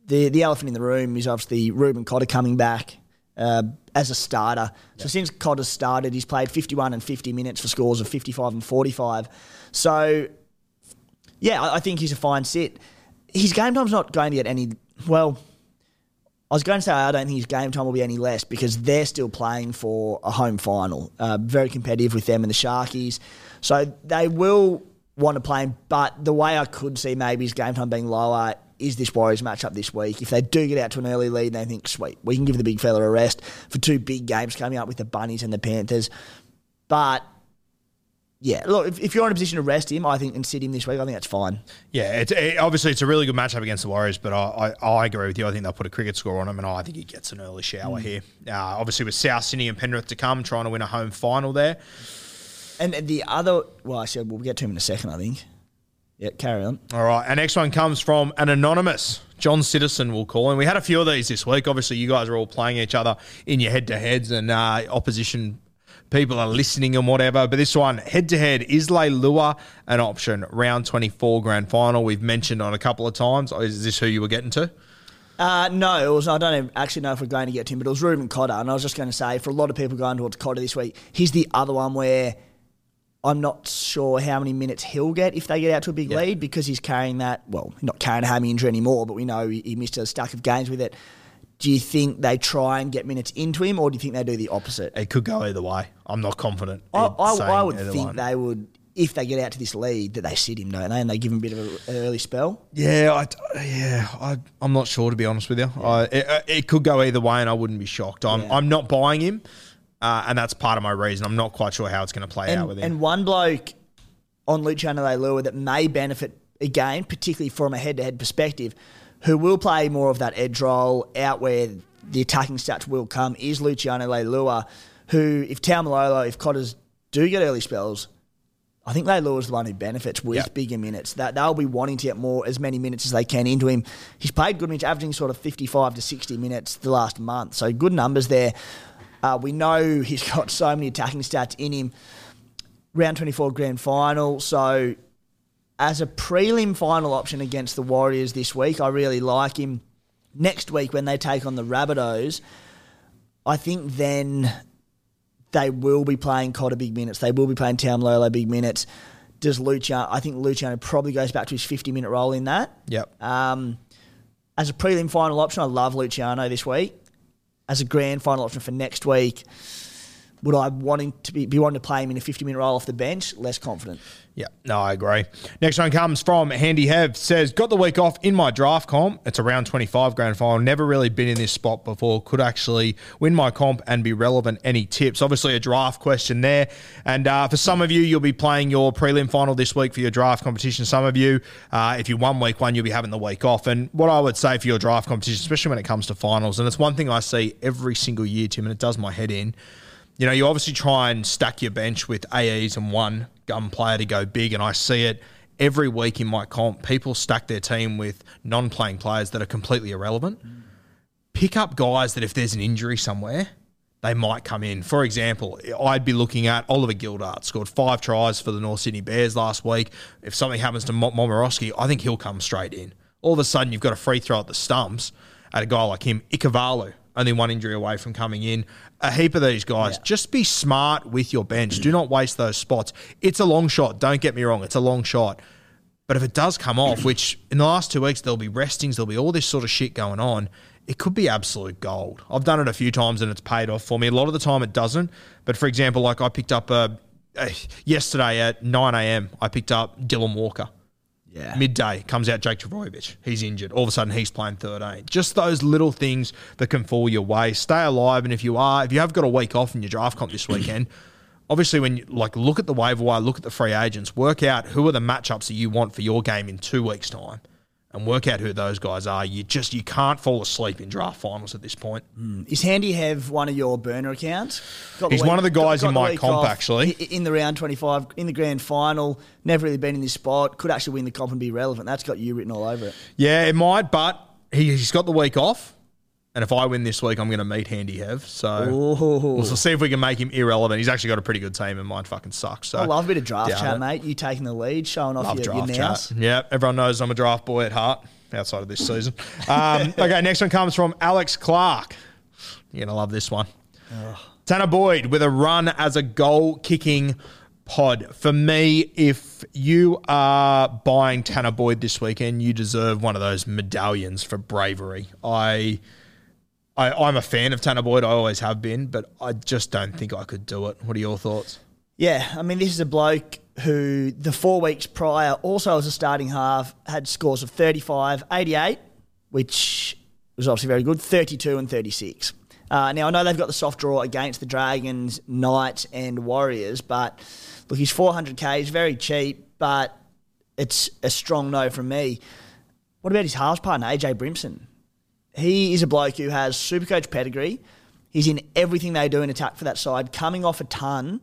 the the elephant in the room is obviously Reuben Cotter coming back uh, as a starter. So since Cotter started, he's played 51 and 50 minutes for scores of 55 and 45. So yeah, I I think he's a fine sit. His game time's not going to get any. Well, I was going to say I don't think his game time will be any less because they're still playing for a home final. Uh, very competitive with them and the Sharkies, so they will want to play him. But the way I could see maybe his game time being lower is this Warriors matchup this week. If they do get out to an early lead, they think, sweet, we can give the big fella a rest for two big games coming up with the Bunnies and the Panthers. But yeah, look, if, if you're in a position to rest him, I think, and sit him this week, I think that's fine. Yeah, it's, it, obviously it's a really good matchup against the Warriors, but I, I, I agree with you. I think they'll put a cricket score on him, and I think he gets an early shower here. Uh, obviously, with South Sydney and Penrith to come, trying to win a home final there. And the other, well, I said we'll get to him in a second, I think. Yeah, carry on. All right, our next one comes from an anonymous John Citizen. We'll call, and we had a few of these this week. Obviously, you guys are all playing each other in your head-to-heads, and uh, opposition people are listening and whatever. But this one, head-to-head, is Leilua an option? Round twenty-four grand final. We've mentioned on a couple of times. Is this who you were getting to? Uh, no, it was. I don't even actually know if we're going to get to him, but it was Reuben Cotter, and I was just going to say for a lot of people going towards Cotter this week, he's the other one where I'm not sure how many minutes he'll get if they get out to a big lead because he's carrying that. Well, not carrying a hammy injury anymore, but we know he, he missed a stack of games with it. Do you think they try and get minutes into him, or do you think they do the opposite? It could go either way. I'm not confident. I, I, I would think one. they would, if they get out to this lead, that they sit him, don't they? And they give him a bit of a, an early spell. Yeah, I, yeah, I, I'm not sure to be honest with you. I, it, uh, it could go either way, and I wouldn't be shocked. I'm, Yeah. I'm not buying him, uh, and that's part of my reason. I'm not quite sure how it's going to play out with him. and one bloke on Luciano Leilua that may benefit again, particularly from a head-to-head perspective, who will play more of that edge role out where the attacking stats will come, is Luciano Leilua, who, if Taumalolo, if Cotters do get early spells, I think Leilua's the one who benefits with Yep. bigger minutes. That they'll be wanting to get more as many minutes as they can into him. He's played good minutes, averaging sort of fifty-five to sixty minutes the last month, so good numbers there. Uh, we know he's <laughs> got so many attacking stats in him. Round twenty-four grand final, so as a prelim final option against the Warriors this week, I really like him. Next week when they take on the Rabbitohs, I think then they will be playing Cotter big minutes. They will be playing Taumalolo big minutes. Does Luciano? I think Luciano probably goes back to his 50 minute role in that. yep. Um, as a prelim final option, I love Luciano this week. As a grand final option for next week, would I wanting to be, be wanting to play him in a 50 minute role off the bench? Less confident. Yeah, no, I agree. Next one comes from Handy Hev. Says, got the week off in my draft comp. It's around 25 grand final. Never really been in this spot before. Could actually win my comp and be relevant. Any tips? Obviously, a draft question there. And uh, for some of you, you'll be playing your prelim final this week for your draft competition. Some of you, uh, if you won week one, you'll be having the week off. And what I would say for your draft competition, especially when it comes to finals, and it's one thing I see every single year, Tim, and it does my head in you know, you obviously try and stack your bench with AEs and one gun player to go big, and I see it every week in my comp. People stack their team with non-playing players that are completely irrelevant. Pick up guys that if there's an injury somewhere, they might come in. For example, I'd be looking at Oliver Gildart, scored five tries for the North Sydney Bears last week. If something happens to Mo- Momirovski, I think he'll come straight in. All of a sudden, you've got a free throw at the stumps at a guy like him. Ikavalu, only one injury away from coming in. A heap of these guys. Just be smart with your bench. Do not waste those spots. It's a long shot. Don't get me wrong. It's a long shot. But if it does come off, which in the last two weeks there'll be restings, there'll be all this sort of shit going on, it could be absolute gold. I've done it a few times and it's paid off for me. A lot of the time it doesn't. But for example, like I picked up a, a yesterday at 9 a.m. I picked up Dylan Walker. Yeah. Midday comes out Jake Trbojevic. He's injured. All of a sudden he's playing 13. Just those little things that can fall your way. Stay alive. And if you are, if you have got a week off in your draft comp this weekend, <clears throat> obviously when you like look at the waiver wire, look at the free agents, work out who are the matchups that you want for your game in two weeks' time. And work out who those guys are. You just you can't fall asleep in draft finals at this point. Hmm. Is Handy Hev one of your burner accounts? Got He's one of the guys in the my comp, actually. In the round 25, in the grand final, never really been in this spot, could actually win the comp and be relevant. That's got you written all over it. Yeah, it might, but he, he's got the week off. And if I win this week, I'm going to meet Handy Hev. So we'll see if we can make him irrelevant. He's actually got a pretty good team, and mine fucking sucks. So I love a bit of draft chat, it. mate. You taking the lead, showing off Love your, your draft nous. chat. Yeah, everyone knows I'm a draft boy at heart outside of this season. Um, <laughs> okay, next one comes from Alex Clark. You're going to love this one. Tanah Boyd with a run as a goal kicking pod. For me, if you are buying Tanah Boyd this weekend, you deserve one of those medallions for bravery. I. I, I'm a fan of Tanah Boyd. I always have been, but I just don't think I could do it. What are your thoughts? Yeah, I mean, this is a bloke who the four weeks prior, also as a starting half, had scores of 35, 88, which was obviously very good, 32 and 36. Uh, now, I know they've got the soft draw against the Dragons, Knights, and Warriors, but look, he's 400k he's very cheap, but it's a strong no from me. What about his halves partner, AJ Brimson? He is a bloke who has super coach pedigree. He's in everything they do in attack for that side, coming off a ton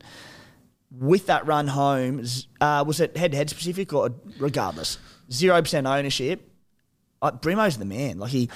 with that run home, uh, was it head to head specific or regardless? Zero percent ownership. Uh, Brimo's the man. Like he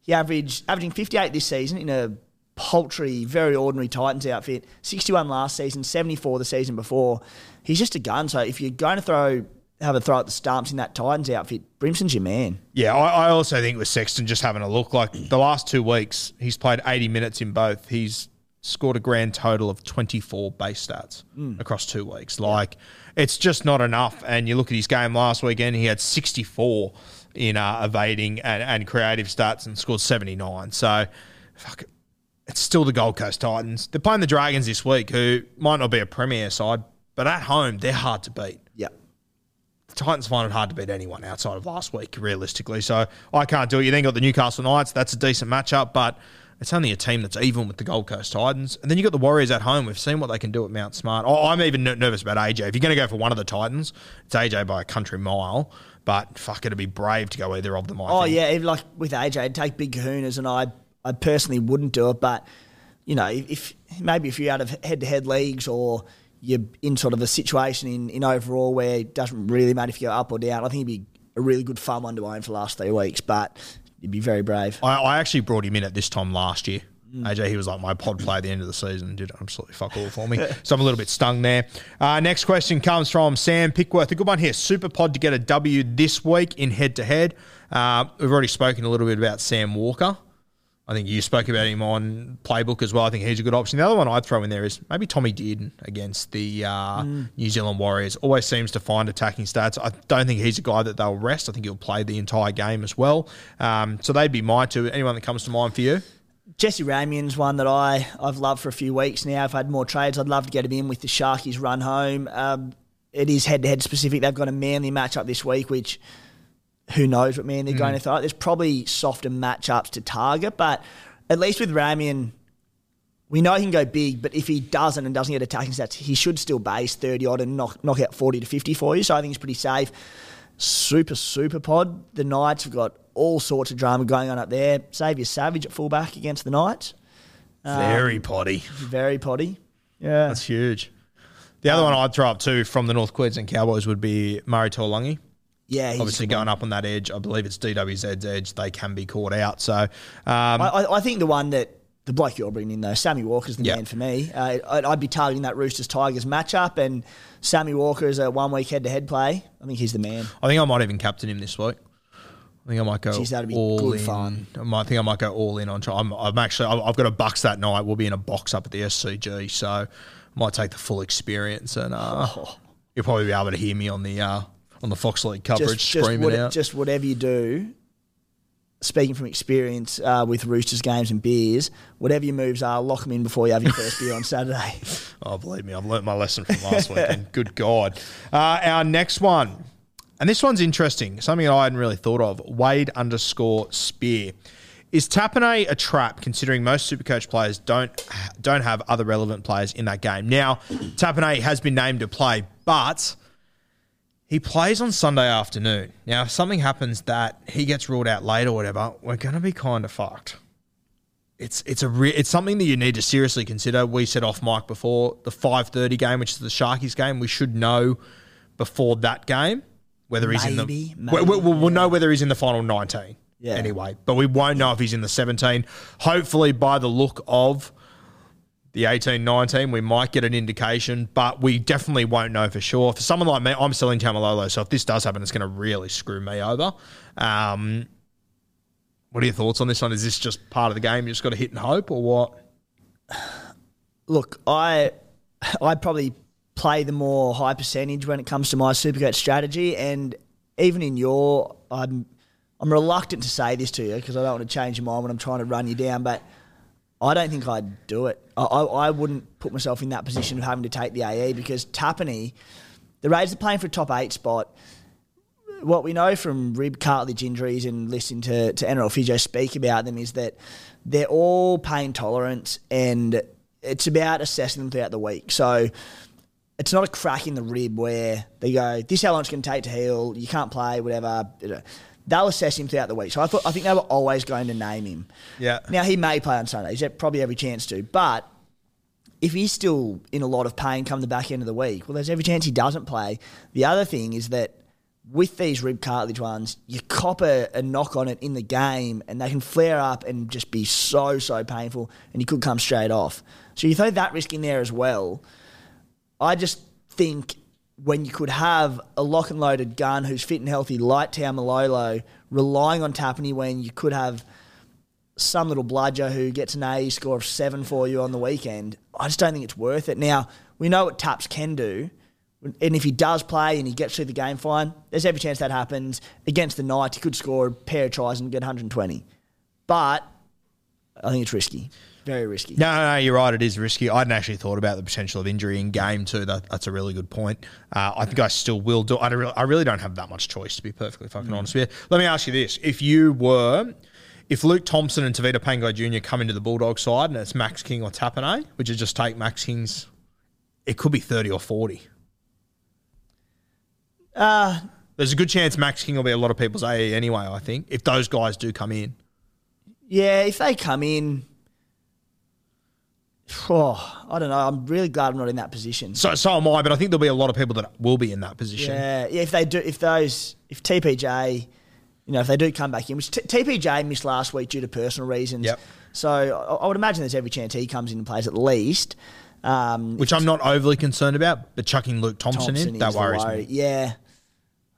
he averaged averaging fifty eight this season in a paltry, very ordinary Titans outfit. Sixty one last season, seventy four the season before. He's just a gun. So if you're going to throw have a throw at the stumps in that Titans outfit, Brimson's your man. Yeah, I, I also think with Sexton just having a look, like the last two weeks, he's played 80 minutes in both. He's scored a grand total of 24 base stats across two weeks. Like, it's just not enough. And you look at his game last weekend, he had 64 in uh, evading and, and creative stats and scored 79. So, fuck it. It's still the Gold Coast Titans. They're playing the Dragons this week, who might not be a premier side, but at home, they're hard to beat. Titans find it hard to beat anyone outside of last week, realistically. So I can't do it. You then got the Newcastle Knights. That's a decent matchup, but it's only a team that's even with the Gold Coast Titans. And then you got the Warriors at home. We've seen what they can do at Mount Smart. Oh, I'm even ner- nervous about AJ. If you're going to go for one of the Titans, it's AJ by a country mile. But fuck, it'd be brave to go either of them. I Oh think. yeah, even like with AJ, I'd take big kahunas, and I I personally wouldn't do it. But you know, if maybe if you're out of head to head leagues or you're in sort of a situation in, in overall where it doesn't really matter if you go up or down, I think it'd be a really good fun one to own for the last three weeks. But you'd be very brave. I, I actually brought him in at this time last year. AJ, he was like my pod player at the end of the season. Did absolutely fuck all for me. <laughs> so I'm a little bit stung there. Uh, next question comes from Sam Pickworth. A good one here. Super pod to get a W this week in head to head. We've already spoken a little bit about Sam Walker. I think you spoke about him on Playbook as well. I think he's a good option. The other one I'd throw in there is maybe Tommy Dearden against the uh, New Zealand Warriors. Always seems to find attacking stats. I don't think he's a guy that they'll rest. I think he'll play the entire game as well. Um, so they'd be my two. Anyone that comes to mind for you? Jesse Ramien's one that I, I've loved for a few weeks now. I've had more trades. I'd love to get him in with the Sharkies run home. Um, it is head to head specific. They've got a manly matchup this week, which who knows what man they're going hmm. to throw. There's probably softer matchups to target, but at least with Ramien, we know he can go big, but if he doesn't and doesn't get attacking stats, he should still base 30 odd and knock, knock out 40 to 50 for you. So I think it's pretty safe. Super, super pod. The Knights have got all sorts of drama going on up there. Xavier Savage at fullback against the Knights. Very um, potty. Very potty. Yeah. That's huge. The other one I'd throw up too from the North Queensland Cowboys would be Murray Taulagi. Yeah, he's Obviously, going up on that edge, I believe it's DWZ's edge. They can be caught out. So, um, I, I- think the one that the bloke you're bringing in though, Sammy Walker's the Yeah. man for me. Uh, I'd, I'd be targeting that Roosters Tigers matchup, and Sammy Walker is a one week head to head play. I think he's the man. I think I might even captain him this week. I think I might go Jeez, that'd be all good in. fun. I might- think I might go all in on. I'm, I'm actually. I've got a bucks that night. We'll be in a box up at the SCG, so I might take the full experience, and uh, you'll probably be able to hear me on the uh, on the Fox League coverage Just, just, screaming what- out. just whatever you do. Speaking from experience uh, with Roosters games and beers, whatever your moves are, lock them in before you have your first beer on <laughs> Saturday. Oh, believe me, I've learnt my lesson from last weekend. Good God. Uh, our next one, and this one's interesting, something that I hadn't really thought of. Wade underscore Spear. Is Tapine a trap considering most Supercoach players don't don't have other relevant players in that game? Now, Tapine has been named to play, but he plays on Sunday afternoon. Now, if something happens that he gets ruled out late or whatever, we're going to be kind of fucked it's it's a re- it's something that you need to seriously consider. We said off mic before the five thirty game, which is the Sharkies game. We should know before that game whether he's in Maybe, the. we- we- we'll, we'll know whether he's in the final nineteen. Yeah. Anyway, but we won't know if he's in the seventeen. Hopefully, by the look of the 18 19, we might get an indication, but we definitely won't know for sure. For someone like me, I'm selling Taumalolo, so if this does happen, it's going to really screw me over. Um, what are your thoughts on this one? Is this just part of the game? You just got to hit and hope, or what? <sighs> Look, I I'd probably play the more high percentage when it comes to my supercoach strategy, and even in your, I'm I'm reluctant to say this to you because I don't want to change your mind when I'm trying to run you down, but I don't think I'd do it. I, I, I wouldn't put myself in that position of having to take the AE because Tapine, the Raiders are playing for a top eight spot. What we know from rib cartilage injuries and listening to, to NRL speak about them is that they're all pain tolerance and it's about assessing them throughout the week. So it's not a crack in the rib where they go, this is how long it's going to take to heal, you can't play, whatever. They'll assess him throughout the week. So I thought I think they were always going to name him. Yeah. Now he may play on Sunday. He's got probably every chance to, but if he's still in a lot of pain come the back end of the week, well, there's every chance he doesn't play. The other thing is that with these rib cartilage ones, you cop a, a knock on it in the game, and they can flare up and just be so so painful, and you could come straight off. So you throw that risk in there as well. I just think when you could have a lock and loaded gun who's fit and healthy, like Taumalolo, relying on Tapine when you could have some little bludger who gets an A score of seven for you on the weekend, I just don't think it's worth it. Now, we know what Taps can do. And if he does play and he gets through the game fine, there's every chance that happens. Against the Knights, he could score a pair of tries and get 120. But I think it's risky. Very risky. No, no, no, you're right. It is risky. I hadn't actually thought about the potential of injury in game too. That, that's a really good point. Uh, I think I still will do. I, don't really, I really don't have that much choice to be perfectly fucking honest with you. Let me ask you this: If you were, if Luke Thompson and Tavita Pangai Jr. come into the Bulldog side and it's Max King or Tapine, would you just take Max King's? It could be thirty or forty. Uh, There's a good chance Max King will be a lot of people's AE anyway. I think if those guys do come in. yeah, if they come in, oh, I don't know. I'm really glad I'm not in that position. So, so am I, but I think there'll be a lot of people that will be in that position. Yeah, yeah. If they do, if those, if TPJ, you know, if they do come back in, which T- TPJ missed last week due to personal reasons. Yep. So I, I would imagine there's every chance he comes in and plays at least. Um, Which I'm not overly concerned about, but chucking Luke Thompson, Thompson in, that worries worry. me. Yeah,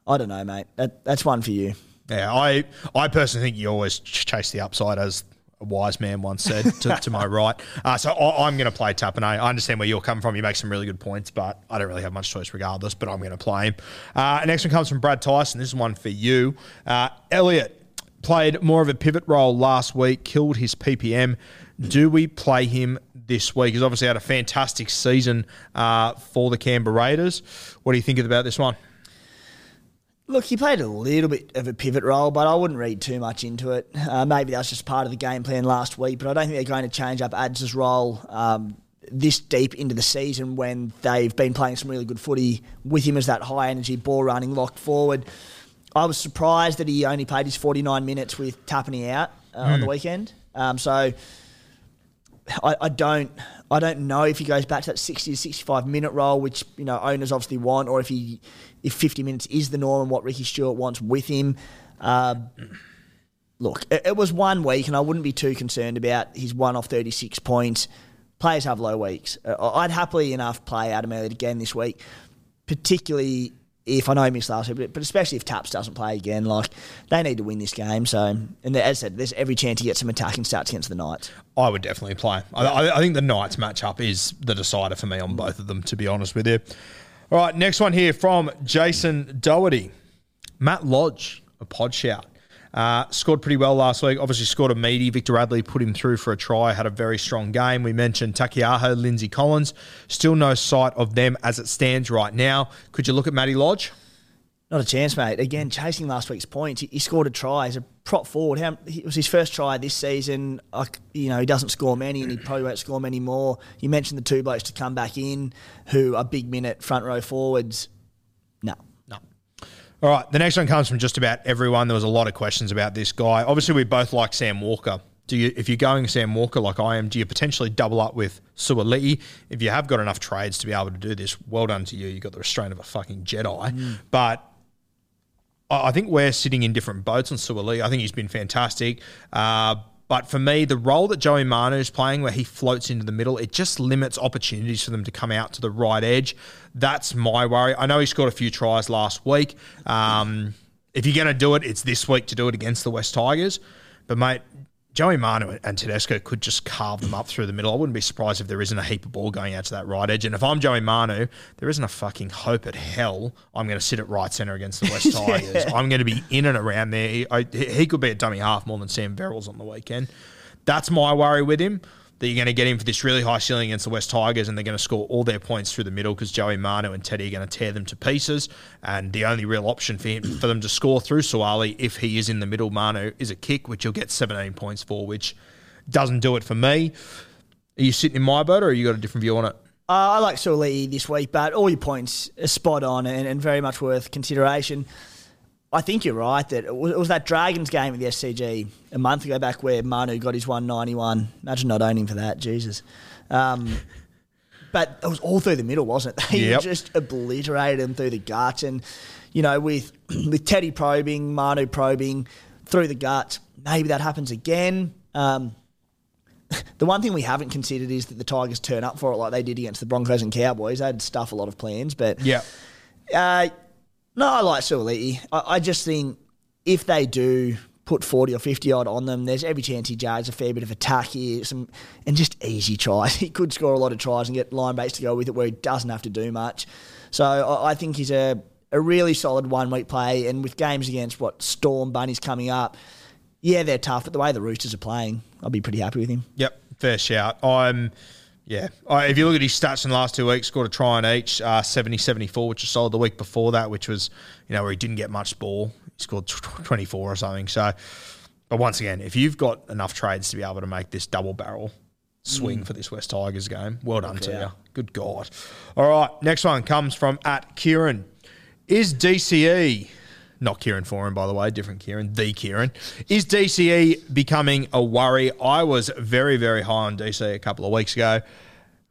I don't know, mate. That, that's one for you. Yeah, I, I personally think you always ch- chase the upside, as a wise man once said to, to my right. Uh, so I, I'm going to play Tapine. I understand where you're coming from. You make some really good points, but I don't really have much choice regardless, but I'm going to play him. Uh, next one comes from Brad Tyson. This is one for you. Uh, Elliott played more of a pivot role last week, killed his PPM. Do we play him this week? He's obviously had a fantastic season uh, for the Canberra Raiders. What do you think about this one? Look, he played a little bit of a pivot role, but I wouldn't read too much into it. Uh, maybe that's just part of the game plan last week, but I don't think they're going to change up Ads' role um, this deep into the season when they've been playing some really good footy with him as that high energy ball running locked forward. I was surprised that he only played his 49 minutes with Tapine out uh, on the weekend. Um, so I, I don't I don't know if he goes back to that 60 to 65 minute role, which you know owners obviously want, or if he if 50 minutes is the norm and what Ricky Stuart wants with him. Uh, look, it, it, was one week, and I wouldn't be too concerned about his one off 36 points. Players have low weeks. Uh, I'd happily enough play Adam Elliott again this week, particularly if I know he missed last week, but especially if Taps doesn't play again, like they need to win this game. So, and as I said, there's every chance he gets some attacking stats against the Knights. I would definitely play. I, I think the Knights matchup is the decider for me on both of them, to be honest with you. All right, next one here from Jason Doherty. Matt Lodge, a pod shout. Uh, scored pretty well last week. Obviously, scored a meaty. Victor Radley put him through for a try. Had a very strong game. We mentioned Taukeiaho, Lindsay Collins. Still no sight of them as it stands right now. Could you look at Matty Lodge? Not a chance, mate. Again, chasing last week's points, he, he scored a try as a prop forward. How, it was his first try this season. I, you know, he doesn't score many, and he probably won't score many more. You mentioned the two blokes to come back in, who are big minute front row forwards. No, no. all right, the next one comes from just about everyone. There was a lot of questions about this guy. Obviously, we both like Sam Walker. Do you, if you're going Sam Walker like I am, do you potentially double up with Suaalii? If you have got enough trades to be able to do this, well done to you. You got the restraint of a fucking Jedi. Mm. But I think we're sitting in different boats on Suaalii. I think he's been fantastic. Uh, but for me, the role that Joey Manu is playing, where he floats into the middle, it just limits opportunities for them to come out to the right edge. That's my worry. I know he scored a few tries last week. Um, if you're going to do it, it's this week to do it against the West Tigers. But mate, Joey Manu and Tedesco could just carve them up through the middle. I wouldn't be surprised if there isn't a heap of ball going out to that right edge. And if I'm Joey Manu, there isn't a fucking hope at hell I'm going to sit at right centre against the <laughs> West Tigers. yeah. I'm going to be in and around there. He, I, he could be a dummy half more than Sam Verrills on the weekend. That's my worry with him that you're going to get him for this really high ceiling against the West Tigers, and they're going to score all their points through the middle because Joey Manu and Teddy are going to tear them to pieces. And the only real option for him, for them to score through Suaalii, if he is in the middle, Manu is a kick, which you'll get 17 points for, which doesn't do it for me. Are you sitting in my boat, or you got a different view on it? Uh, I like Suaalii this week, but all your points are spot on and, and very much worth consideration. I think you're right that it was, it was, that Dragons game at the SCG a month ago back where Manu got his 191. Imagine not owning for that, Jesus. Um, <laughs> but it was all through the middle, wasn't it? <laughs> They yep. just obliterated him through the guts. And, you know, with, <clears throat> with Teddy probing, Manu probing through the guts, maybe that happens again. Um, <laughs> the one thing we haven't considered is that the Tigers turn up for it like they did against the Broncos and Cowboys. They had stuff a lot of plans, but yeah. Uh, no, I like Suaalii. I, I just think if they do put 40 or 50 odd on them, there's every chance he jars a fair bit of attack here, some and just easy tries. <laughs> He could score a lot of tries and get line base to go with it where he doesn't have to do much. So I, I think he's a, a really solid one week play. And with games against what Storm, Bunnies coming up, yeah, they're tough, but the way the Roosters are playing, I'll be pretty happy with him. Yep, fair shout. I'm yeah. If you look at his stats in the last two weeks, scored a try on each, uh, 70 74, which was solid the week before that, which was, you know, where he didn't get much ball. He scored 24 or something. So, but once again, if you've got enough trades to be able to make this double barrel swing mm. for this West Tigers game, well done to you. Good God. All right. Next one comes from at Kieran. Is DCE not Kieran Foran, by the way, different Kieran, the Kieran. Is DCE becoming a worry? I was very, very high on DCE a couple of weeks ago.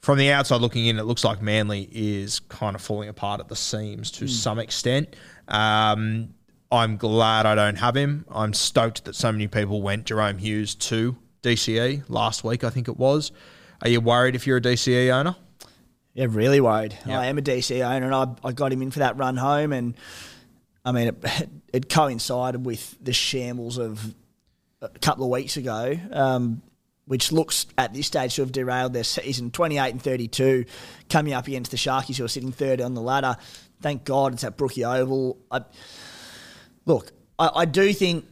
From the outside looking in, it looks like Manly is kind of falling apart at the seams to mm. some extent. Um, I'm glad I don't have him. I'm stoked that so many people went Jahrome Hughes to DCE last week, I think it was. Are you worried if you're a DCE owner? Yeah, really worried. Yep. I am a DCE owner, and I, I got him in for that run home, and I mean, it, it coincided with the shambles of a couple of weeks ago, um, which looks at this stage to have derailed their season. 28 and 32, coming up against the Sharkies, who are sitting third on the ladder. Thank God it's at Brookie Oval. I, look, I, I do think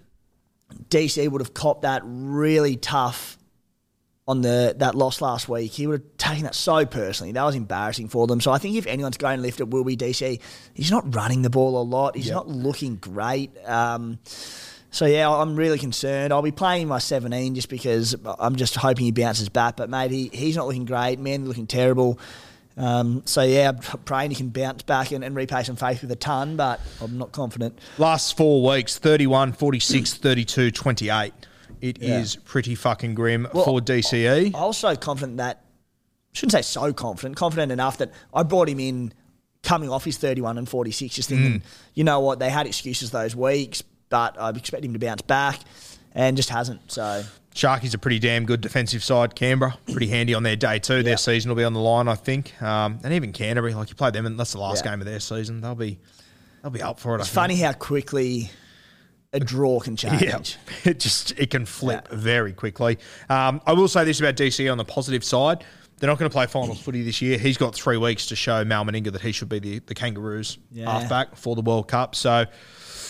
DC would have copped that really tough on the that loss last week, he would have taken that so personally. That was embarrassing for them. So I think if anyone's going to lift it, will be DC. He's not running the ball a lot. He's yep. not looking great. Um, so yeah, I'm really concerned. I'll be playing my 17 just because I'm just hoping he bounces back. But mate, he, he's not looking great. Man, looking terrible. Um, so yeah, I'm praying he can bounce back and, and, repay some faith with a ton, but I'm not confident. Last four weeks: 31, 46, 32, 28. It yeah. is pretty fucking grim well, for DCE. I'm also confident that shouldn't say so confident, confident enough that I brought him in coming off his 31 and 46, just thinking, you know what, they had excuses those weeks, but I expect him to bounce back and just hasn't. So Sharkies a pretty damn good defensive side. Canberra, pretty handy on their day too. Their Yeah. season will be on the line, I think. Um, and even Canterbury, like you played them, and that's the last Yeah. game of their season. They'll be they'll be up for it. it's funny how quickly a draw can <laughs> change. Yeah, it just it can flip very quickly. Um, I will say this about DC on the positive side. They're not going to play finals footy this year. He's got three weeks to show Mal Meninga that he should be the, the Kangaroos Yeah. halfback for the World Cup. So,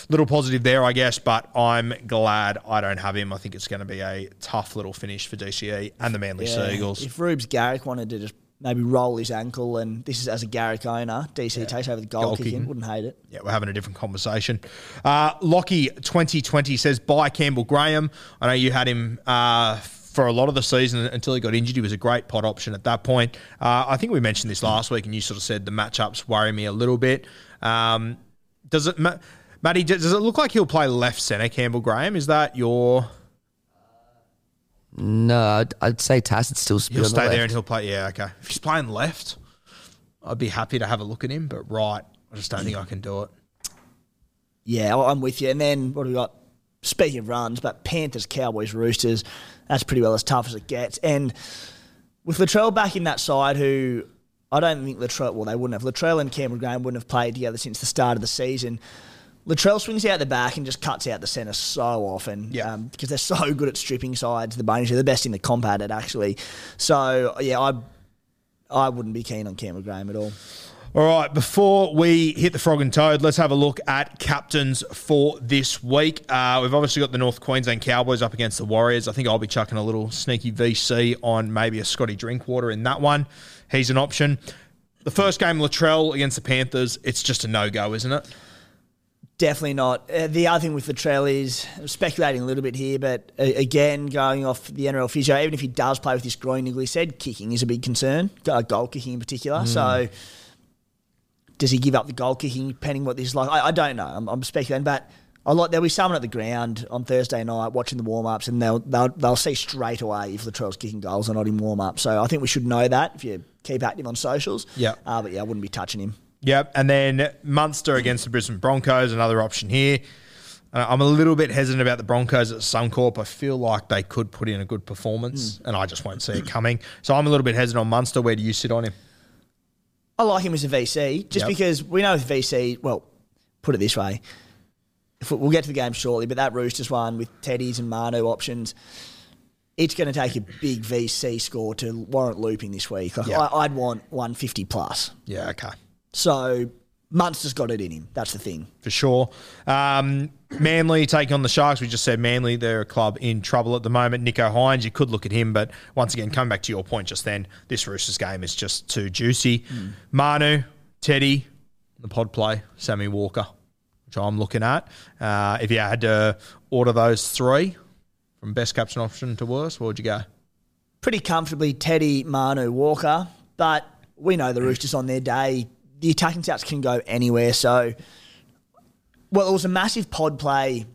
little positive there, I guess. But I'm glad I don't have him. I think it's going to be a tough little finish for DCE and the Manly Yeah. Seagulls. If Rubes Garrick wanted to just maybe roll his ankle, and this is as a Garrick owner, DC takes over the goal, Goal kicking, kicking. wouldn't hate it. Yeah, we're having a different conversation. Uh, Lockie 2020 says, buy Campbell Graham. I know you had him uh, for a lot of the season until he got injured. He was a great pot option at that point. Uh, I think we mentioned this last week, and you sort of said the matchups worry me a little bit. Um, does it, Ma- Matty, does it look like he'll play left centre, Campbell Graham? Is that your. No, I'd, I'd say Tassett's still spit He'll on the stay there left. and he'll play. Yeah, okay. If he's playing left, I'd be happy to have a look at him, but right, I just don't think I can do it. Yeah, I- I'm with you. And then what do we got? Speaking of runs, but Panthers, Cowboys, Roosters, that's pretty well as tough as it gets. And with Latrell back in that side, who I don't think Latrell, well, they wouldn't have. Latrell and Cameron Graham wouldn't have played together since the start of the season. Latrell swings out the back and just cuts out the centre so often Yeah. um, because they're so good at stripping sides. The Bunnies are the best in the comp at it, actually. So, yeah, I I wouldn't be keen on Cameron Graham at all. All right, before we hit the frog and toad, let's have a look at captains for this week. Uh, we've obviously got the North Queensland Cowboys up against the Warriors. I think I'll be chucking a little sneaky VC on maybe a Scotty Drinkwater in that one. He's an option. The first game, Latrell against the Panthers, it's just a no go, isn't it? Definitely not. Uh, the other thing with Latrell is I'm speculating a little bit here, but uh, again, going off the NRL physio, even if he does play with this groin niggle, he said kicking is a big concern, uh, goal kicking in particular. So, does he give up the goal kicking, depending what this is like? I, I don't know. I'm, I'm speculating, but I like there'll be someone at the ground on Thursday night watching the warm ups, and they'll, they'll they'll see straight away if Latrell's kicking goals or not in warm up. So I think we should know that if you keep active on socials. Yeah. Uh, but yeah, I wouldn't be touching him. Yep. And then Munster against the Brisbane Broncos, another option here. Uh, I'm a little bit hesitant about the Broncos at Suncorp. I feel like they could put in a good performance, and I just won't see it coming. So I'm a little bit hesitant on Munster. Where do you sit on him? I like him as a VC just Yep. because we know with VC. Well, put it this way, if we- we'll get to the game shortly, but that Roosters one with Teddy's and Manu options, it's going to take a big VC score to warrant looping this week. Like Yeah. I, I'd want 150 plus. Yeah, okay. So Munster's got it in him. That's the thing. For sure. Um, Manly taking on the Sharks. We just said Manly, they're a club in trouble at the moment. Nicho Hynes, you could look at him, but once again, coming back to your point just then, this Roosters game is just too juicy. Manu, Teddy, the pod play, Sammy Walker, which I'm looking at. Uh, if you had to order those three from best captain option to worst, where would you go? Pretty comfortably Teddy, Manu, Walker, but we know the Roosters on their day. The attacking stats can go anywhere. So, well, it was a massive pod play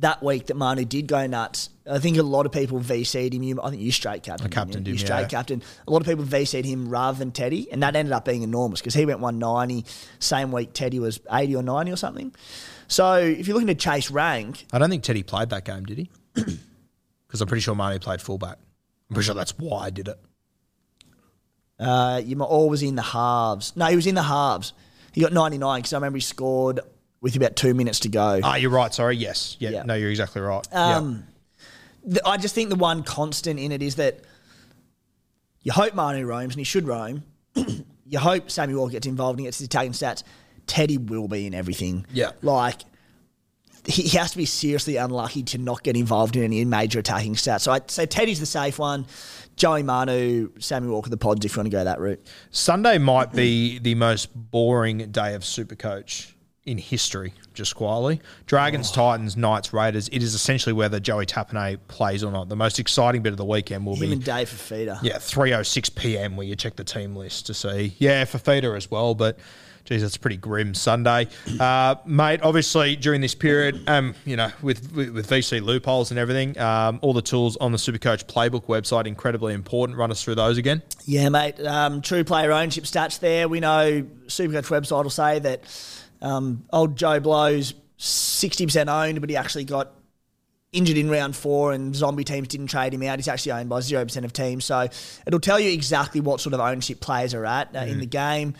that week that Manu did go nuts. I think a lot of people VC'd him. You, I think you straight captain. I captained you? him, You straight yeah. captain. A lot of people VC'd him rather than Teddy, and that ended up being enormous because he went 190. Same week, Teddy was 80 or 90 or something. So if you're looking to chase rank, I don't think Teddy played that game, did he? <clears throat> Because I'm pretty sure Manu played fullback. I'm pretty sure that's why I did it. Uh, you might always in the halves. No, he was in the halves. He got 99 because I remember he scored with about two minutes to go. Ah, you're right. Sorry. Yes. Yeah. Yeah. No, you're exactly right. Yeah. Um, the, I just think the one constant in it is that you hope Manu roams and he should roam. <clears throat> you hope Sammy Walker gets involved and gets his attacking stats. Teddy will be in everything. Yeah. Like, he, he has to be seriously unlucky to not get involved in any major attacking stats. So I'd say Teddy's the safe one. Joey Manu, Sammy Walker, the pods, if you want to go that route. Sunday might be the most boring day of Supercoach in history, just quietly. Dragons, Oh. Titans, Knights, Raiders. It is essentially whether Joey Tapine plays or not. The most exciting bit of the weekend will Him be and Dave Fifita. yeah, 3:06 p.m. where you check the team list to see. Yeah, Fifita as well, but Geez, that's a pretty grim Sunday, uh, mate. Obviously, during this period, um, you know, with with, with VC loopholes and everything, um, all the tools on the Supercoach Playbook website incredibly important. Run us through those again. Yeah, mate. Um, true player ownership stats there. We know Supercoach website will say that um, old Joe Blow's sixty percent owned, but he actually got injured in round four and zombie teams didn't trade him out. He's actually owned by 0% of teams. So it'll tell you exactly what sort of ownership players are at uh, mm. in the game.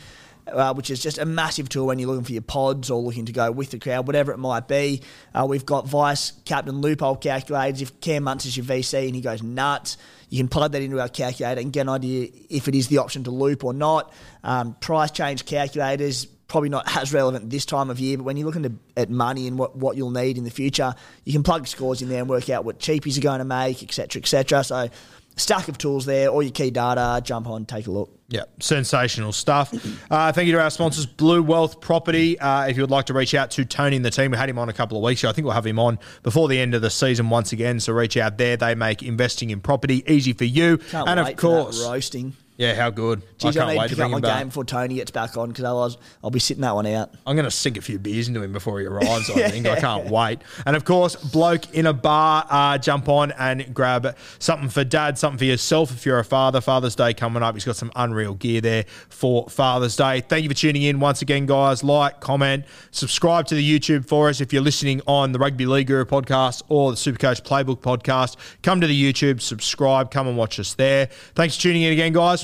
Uh, which is just a massive tool when you're looking for your pods or looking to go with the crowd, whatever it might be. Uh, we've got vice captain loophole calculators. If Cam Munster is your VC and he goes nuts, you can plug that into our calculator and get an idea if it is the option to loop or not. Um, price change calculators, probably not <laughs> as relevant this time of year, but when you're looking at money and what, what you'll need in the future, you can plug scores in there and work out what cheapies are going to make, etc., etc. So, stack of tools there, all your key data, jump on, take a look. Yeah, sensational stuff. Uh, thank you to our sponsors, Blue Wealth Property. Uh, if you would like to reach out to Tony and the team, we had him on a couple of weeks ago. I think we'll have him on before the end of the season once again. So reach out there. They make investing in property easy for you. Can't and of course, roasting. Yeah, how good. Jeez, I can't I wait to pick up my game before Tony gets back on because otherwise I'll be sitting that one out. I'm going to sink a few beers into him before he arrives, I <laughs> think. I can't wait. And of course, bloke in a bar, uh, jump on and grab something for dad, something for yourself if you're a father. Father's Day coming up. He's got some unreal gear there for Father's Day. Thank you for tuning in once again, guys. Like, comment, subscribe to the YouTube for us if you're listening on the Rugby League Guru podcast or the Supercoach Playbook podcast. Come to the YouTube, subscribe, come and watch us there. Thanks for tuning in again, guys.